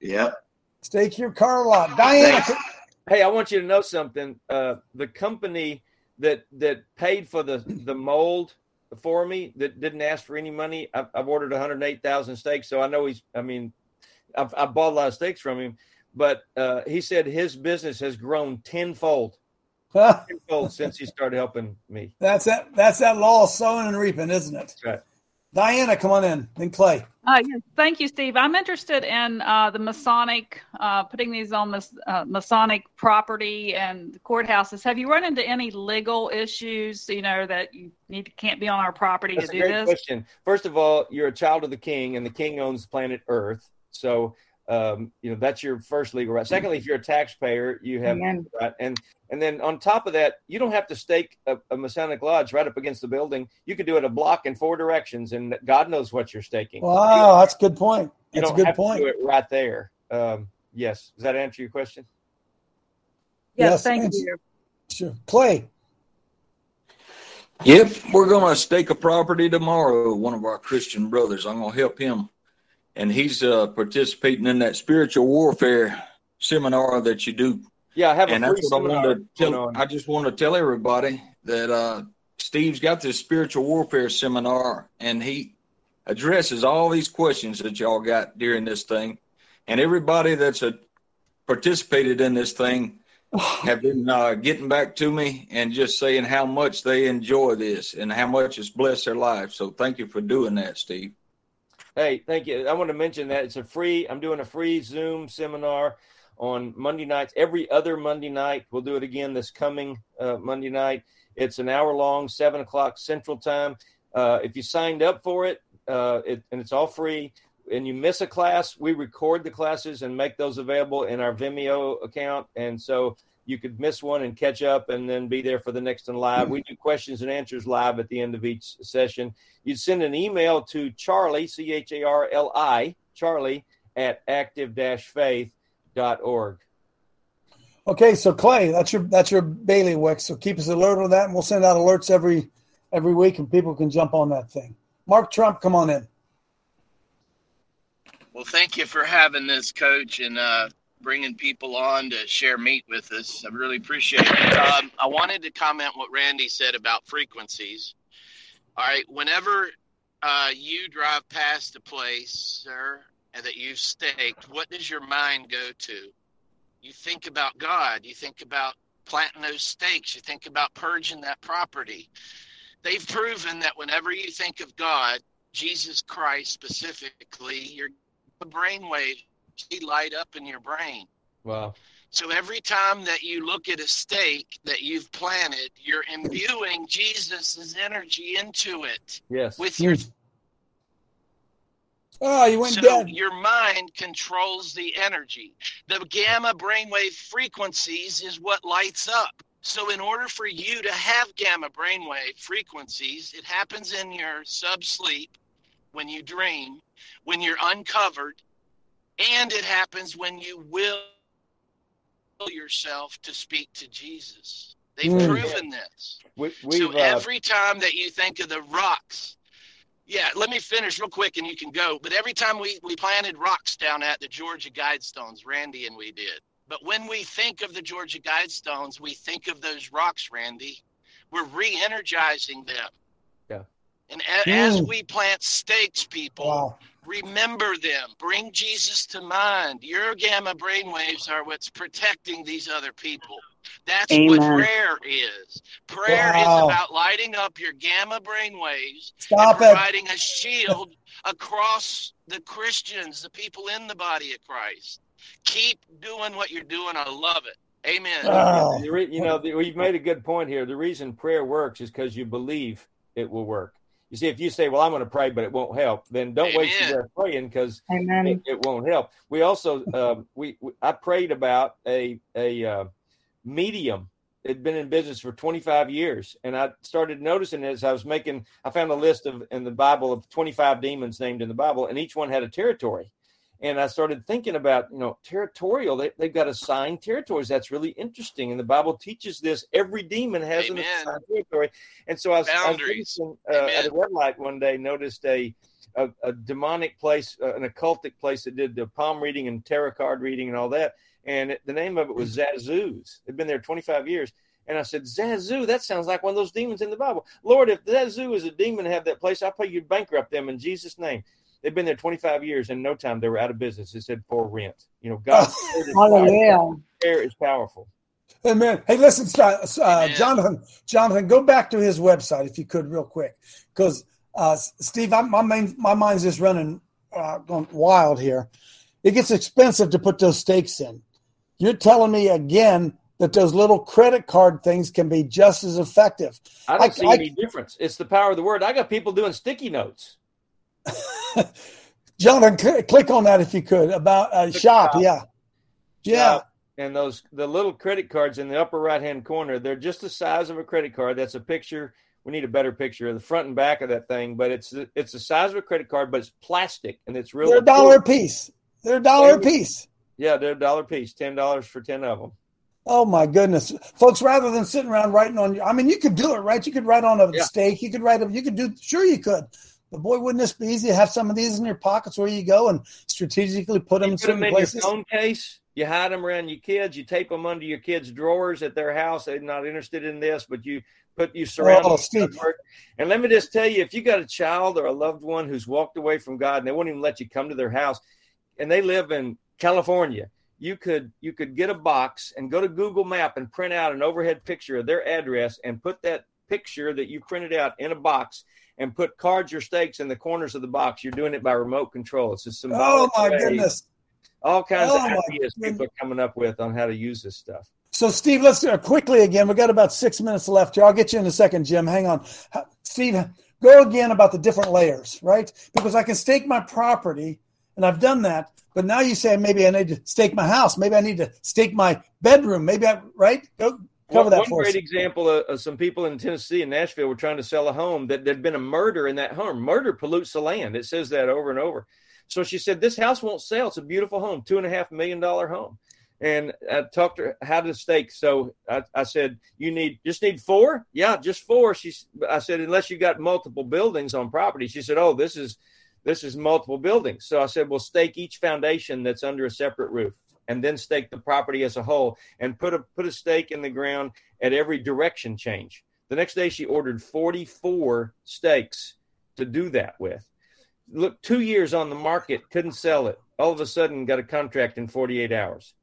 Yep. Stake your car lot. Diana, Hey, I want you to know something. Uh, the company that that paid for the the mold for me that didn't ask for any money, I've, I've ordered 108,000 stakes, so I know he's. I mean, I've, I've bought a lot of stakes from him, but uh, he said his business has grown tenfold. tenfold since he started helping me. That's that. That's that law of sowing and reaping, isn't it? That's right. Diana, come on in. Then Clay. Uh, yes, thank you, Steve. I'm interested in uh, the Masonic, uh, putting these on this uh, Masonic property and courthouses. Have you run into any legal issues, you know, that you need to, can't be on our property That's to do do this? Question. First of all, you're a child of the king, and the king owns planet Earth. So um, you know that's your first legal right. Secondly, if you're a taxpayer, you have Amen. right, and and then on top of that, you don't have to stake a, a, Masonic lodge right up against the building. You can do it a block in four directions, and God knows what you're staking. Wow, that's a good point. You That's don't a good have point. to do it right there. Um, yes, does that answer your question? Yes, Yes, thank answer. you. Sure. Clay. Yep, we're going to stake a property tomorrow. One of our Christian brothers, I'm going to help him, and he's uh, participating in that spiritual warfare seminar that you do. Yeah, I have a and free that's what I wanted to tell. I just want to tell everybody that uh, Steve's got this spiritual warfare seminar, and he addresses all these questions that y'all got during this thing, and everybody that's a, participated in this thing have been uh, getting back to me and just saying how much they enjoy this and how much it's blessed their life. So thank you for doing that, Steve. Hey, thank you. I want to mention that it's a free. I'm doing a free Zoom seminar on Monday nights. Every other Monday night, we'll do it again this coming uh, Monday night. It's an hour long, seven o'clock Central Time. Uh, if you signed up for it, uh, it, and it's all free, and you miss a class, we record the classes and make those available in our Vimeo account, and so you could miss one and catch up, and then be there for the next one live. We do questions and answers live at the end of each session. You'd send an email to Charlie C H A R L I Charlie at active-faith.org. Okay, so Clay, that's your that's your bailiwick. So keep us alert on that, and we'll send out alerts every every week, and people can jump on that thing. Mark Trump, come on in. Well, thank you for having this, Coach, and uh, bringing people on to share meat with us. I really appreciate it. Um, I wanted to comment what Randy said about frequencies. All right, whenever uh, you drive past a place, sir, and that you've staked, what does your mind go to? You think about God. You think about planting those stakes. You think about purging that property. They've proven that whenever you think of God, Jesus Christ specifically, your brainwaves light up in your brain. Wow. So every time that you look at a stake that you've planted, you're imbuing Jesus' energy into it. Yes. With hmm. your Oh, you went so dead. your mind controls the energy. The gamma brainwave frequencies is what lights up. So in order for you to have gamma brainwave frequencies, it happens in your subsleep when you dream, when you're uncovered, and it happens when you will yourself to speak to Jesus. They've Mm. proven this. We, So we've, uh, every time that you think of the rocks, yeah, let me finish real quick and you can go. But every time we, we planted rocks down at the Georgia Guidestones, Randy and we did. But when we think of the Georgia Guidestones, we think of those rocks, Randy. We're re energizing them. Yeah. And a- as Mm. we plant stakes, people, Wow. Remember them. Bring Jesus to mind. Your gamma brainwaves are what's protecting these other people. That's what prayer is. Prayer Wow. is about lighting up your gamma brainwaves Stop and it. providing a shield across the Christians, the people in the body of Christ. Keep doing what you're doing. I love it. Amen. Oh. You know, the, you've made a good point here. The reason prayer works is because you believe it will work. You see, if you say, "Well, I'm going to pray, but it won't help," then don't waste your breath praying because it, it won't help. We also, um, we, we I prayed about a a uh, medium. Had been in business for 25 years, and I started noticing as I was making. I found a list of in the Bible of 25 demons named in the Bible, and each one had a territory. And I started thinking about, you know, territorial. They, they've got assigned territories. That's really interesting. And the Bible teaches this. Every demon has Amen. an assigned territory. And so I was, I was Boundaries. uh, at a red light one day, noticed a, a, a demonic place, uh, an occultic place that did the palm reading and tarot card reading and all that. And it, the name of it was Zazoo's. It'd been there 25 years. And I said, Zazoo, that sounds like one of those demons in the Bible. Lord, if Zazoo is a demon have that place, I pray you bankrupt them in Jesus' name. They've been there 25 years. and no time, they were out of business. It said for rent. You know, God, word is Hallelujah. powerful. Prayer is powerful. Amen. Hey, listen, St- uh, Jonathan. Jonathan, go back to his website if you could, real quick, because uh, Steve, I'm, my main, my mind's just running uh, going wild here. It gets expensive to put those stakes in. You're telling me again that those little credit card things can be just as effective. I don't I- see I- any difference. It's the power of the word. I got people doing sticky notes. Jonathan, cl- click on that if you could about uh, shop. shop. Yeah, yeah. Uh, and those the little credit cards in the upper right hand corner, they're just the size of a credit card. That's a picture. We need a better picture of the front and back of that thing, but it's it's the size of a credit card, but it's plastic and it's real. They're a dollar a piece. They're a dollar a piece. Yeah, they're a dollar piece, ten dollars for ten of them. Oh my goodness, folks! Rather than sitting around writing on, I mean, you could do it, right? You could write on a Yeah. stake. You could write. A, you could do. Sure, you could. But boy, wouldn't this be easy to have some of these in your pockets where you go and strategically put them in put them certain in places? your phone case. You hide them around your kids. You tape them under your kids' drawers at their house. They're not interested in this, but you put you surround Oh, them. with Steve. God's word. And let me just tell you, if you got a child or a loved one who's walked away from God and they won't even let you come to their house, and they live in California, you could you could get a box and go to Google Map and print out an overhead picture of their address and put that picture that you printed out in a box and put cards or stakes in the corners of the box. You're doing it by remote control. It's a Oh symbolic my way. goodness! All kinds Oh, of ideas people are coming up with on how to use this stuff. So, Steve, let's do it quickly again. We've got about six minutes left here. I'll get you in a second, Jim. Hang on, Steve. Go again about the different layers, right? Because I can stake my property, and I've done that. But now you say maybe I need to stake my house. Maybe I need to stake my bedroom. Maybe I right. Go cover One, that one great us. example of, of some people in Tennessee and Nashville were trying to sell a home that there'd been a murder in that home. Murder pollutes the land. It says that over and over. So she said, This house won't sell. It's a beautiful home, two and a half million dollar home. and I talked to her how to stake. So I, I said, "You need just need four? Yeah, just four." She's. I said, "Unless you got multiple buildings on property." She said, "Oh, this is this is multiple buildings." So I said, "Well, stake each foundation that's under a separate roof, and then stake the property as a whole, and put a put a stake in the ground at every direction change." The next day, she ordered forty four stakes to do that with. Look, two years on the market, couldn't sell it. All of a sudden, got a contract in forty eight hours.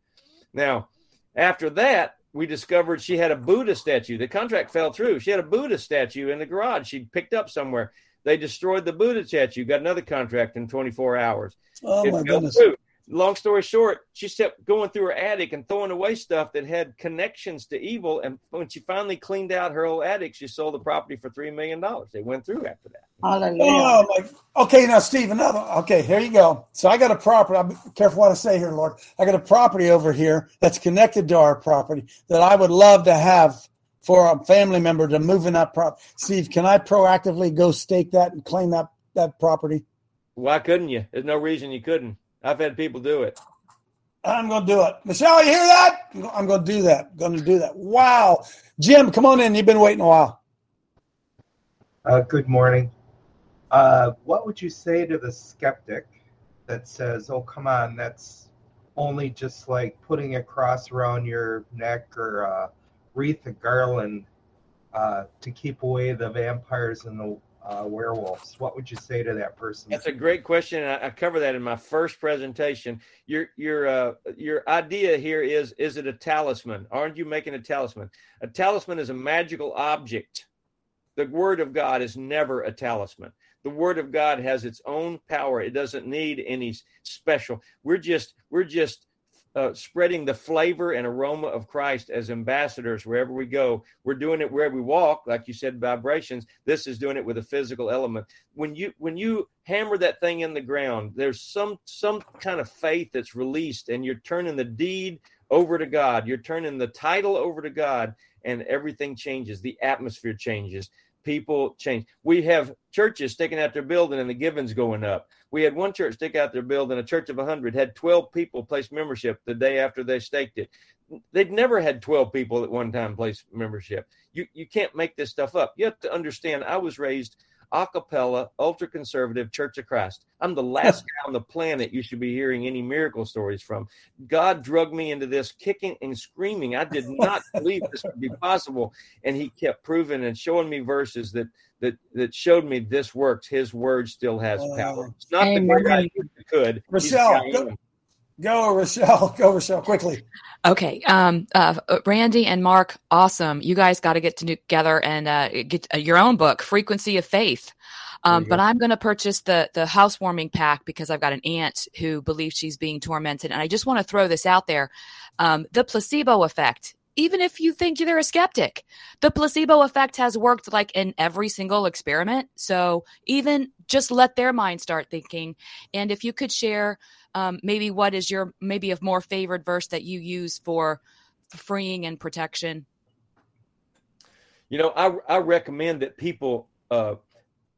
Now, after that, we discovered she had a Buddha statue. The contract fell through. She had a Buddha statue in the garage she'd picked up somewhere. They destroyed the Buddha statue, got another contract in 24 hours. Oh, It my goodness. through. Long story short, she kept going through her attic and throwing away stuff that had connections to evil. And when she finally cleaned out her whole attic, she sold the property for $3 million. They went through after that. Oh my. Okay, now Steve, another. Okay, here you go. So I got a property. I'm careful what I say here, Lord. I got a property over here that's connected to our property that I would love to have for a family member to move in that property. Steve, can I proactively go stake that and claim that that property? Why couldn't you? There's no reason you couldn't. I've had people do it. I'm going to do it. Michelle, you hear that? I'm going to do that. going to do that. Wow. Jim, come on in. You've been waiting a while. Uh, good morning. Uh, what would you say to the skeptic that says, "Oh, come on, that's only just like putting a cross around your neck or a wreath of garland uh, to keep away the vampires and the uh, werewolves?" What would you say to that person? That's a great question. I, I cover that in my first presentation. Your your uh, your idea here is is it a talisman? Aren't you making a talisman? A talisman is a magical object. The word of God is never a talisman. The word of God has its own power. It doesn't need any special. We're just we're just uh, spreading the flavor and aroma of Christ as ambassadors wherever we go. We're doing it where we walk, like you said, vibrations. This is doing it with a physical element. When you when you hammer that thing in the ground, there's some some kind of faith that's released, and you're turning the deed over to God. You're turning the title over to God, and everything changes. The atmosphere changes. People change. We have churches sticking out their building and the givings going up. We had one church stick out their building, a church of 100, had 12 people place membership the day after they staked it. They'd never had 12 people at one time place membership. You, you can't make this stuff up. You have to understand, I was raised a cappella, ultra conservative Church of Christ. I'm the last guy on the planet you should be hearing any miracle stories from. God drugged me into this kicking and screaming. I did not believe this could be possible. And he kept proving and showing me verses that that that showed me this works. His word still has power. It's not the great I could. Rochelle, go. Go, Rochelle. Go, Rochelle, quickly. Okay. Um, uh, Randy and Mark, awesome. You guys got to get together and uh, get uh, your own book, Frequency of Faith. Um, but I'm going to purchase the the housewarming pack because I've got an aunt who believes she's being tormented, and I just want to throw this out there: um, the placebo effect. Even if you think you're a skeptic, the placebo effect has worked like in every single experiment. So even just let their mind start thinking. And if you could share um, maybe what is your maybe a more favored verse that you use for freeing and protection. You know, I I recommend that people uh,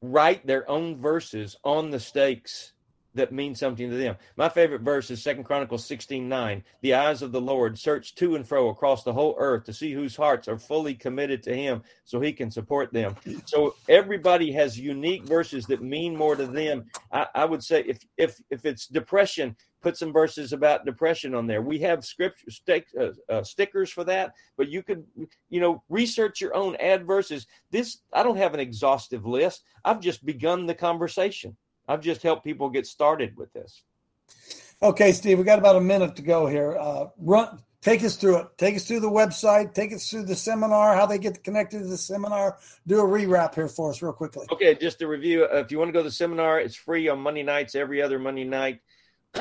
write their own verses on the stakes that mean something to them. My favorite verse is Second Chronicles 16, 9. The eyes of the Lord search to and fro across the whole earth to see whose hearts are fully committed to him so he can support them. So everybody has unique verses that mean more to them. I, I would say if if if it's depression, put some verses about depression on there. We have scripture stick, uh, uh, stickers for that, but you could, you know, research your own, add verses. This I don't have an exhaustive list. I've just begun the conversation. I've just helped people get started with this. Okay, Steve, we got about a minute to go here. Uh, run, take us through it. Take us through the website. Take us through the seminar. How they get connected to the seminar. Do a rewrap here for us, real quickly. Okay, just to review, uh, if you want to go to the seminar, it's free on Monday nights, every other Monday night.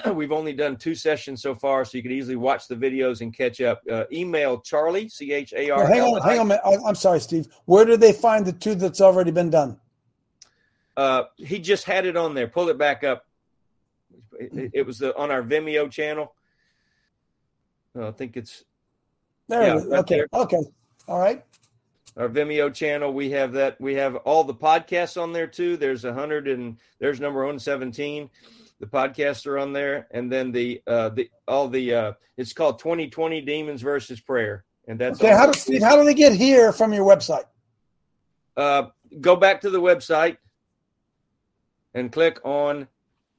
We've only done two sessions so far, so you could easily watch the videos and catch up. Uh, email Charlie C H A R. Hang on, hang on. I'm sorry, Steve. Where do they find the two that's already been done? Uh, he just had it on there. Pull it back up. It, it was the, on our Vimeo channel. Uh, I think it's There Yeah, it right okay, there. okay, all right. our Vimeo channel. We have that. We have all the podcasts on there too. There's a hundred and there's number one seventeen. The podcasts are on there, and then the uh, the all the uh, it's called 2020 Demons versus Prayer, and that's Okay, how do Steve? How do they get here from your website? uh, go back to the website and click on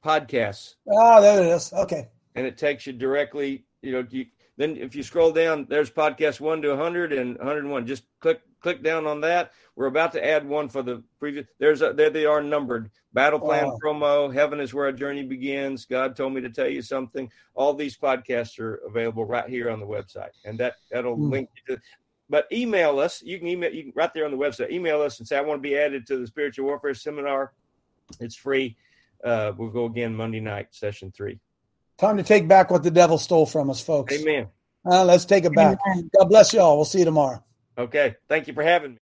podcasts. Oh, there it is. Okay. and it takes you directly you know you, then if you scroll down there's podcast 1 to 100 and 101 just click click down on that we're about to add one for the previous there's a there they are numbered battle plan Wow. promo heaven is where our journey begins god told me to tell you something all these podcasts are available right here on the website and that that'll Hmm. link you to but email us you can email you can right there on the website email us and say i want to be added to the spiritual warfare seminar it's free uh, we'll go again monday night session three Time to take back what the devil stole from us, folks. amen Uh, let's take it back. God bless y'all. We'll see you tomorrow. Okay. Thank you for having me.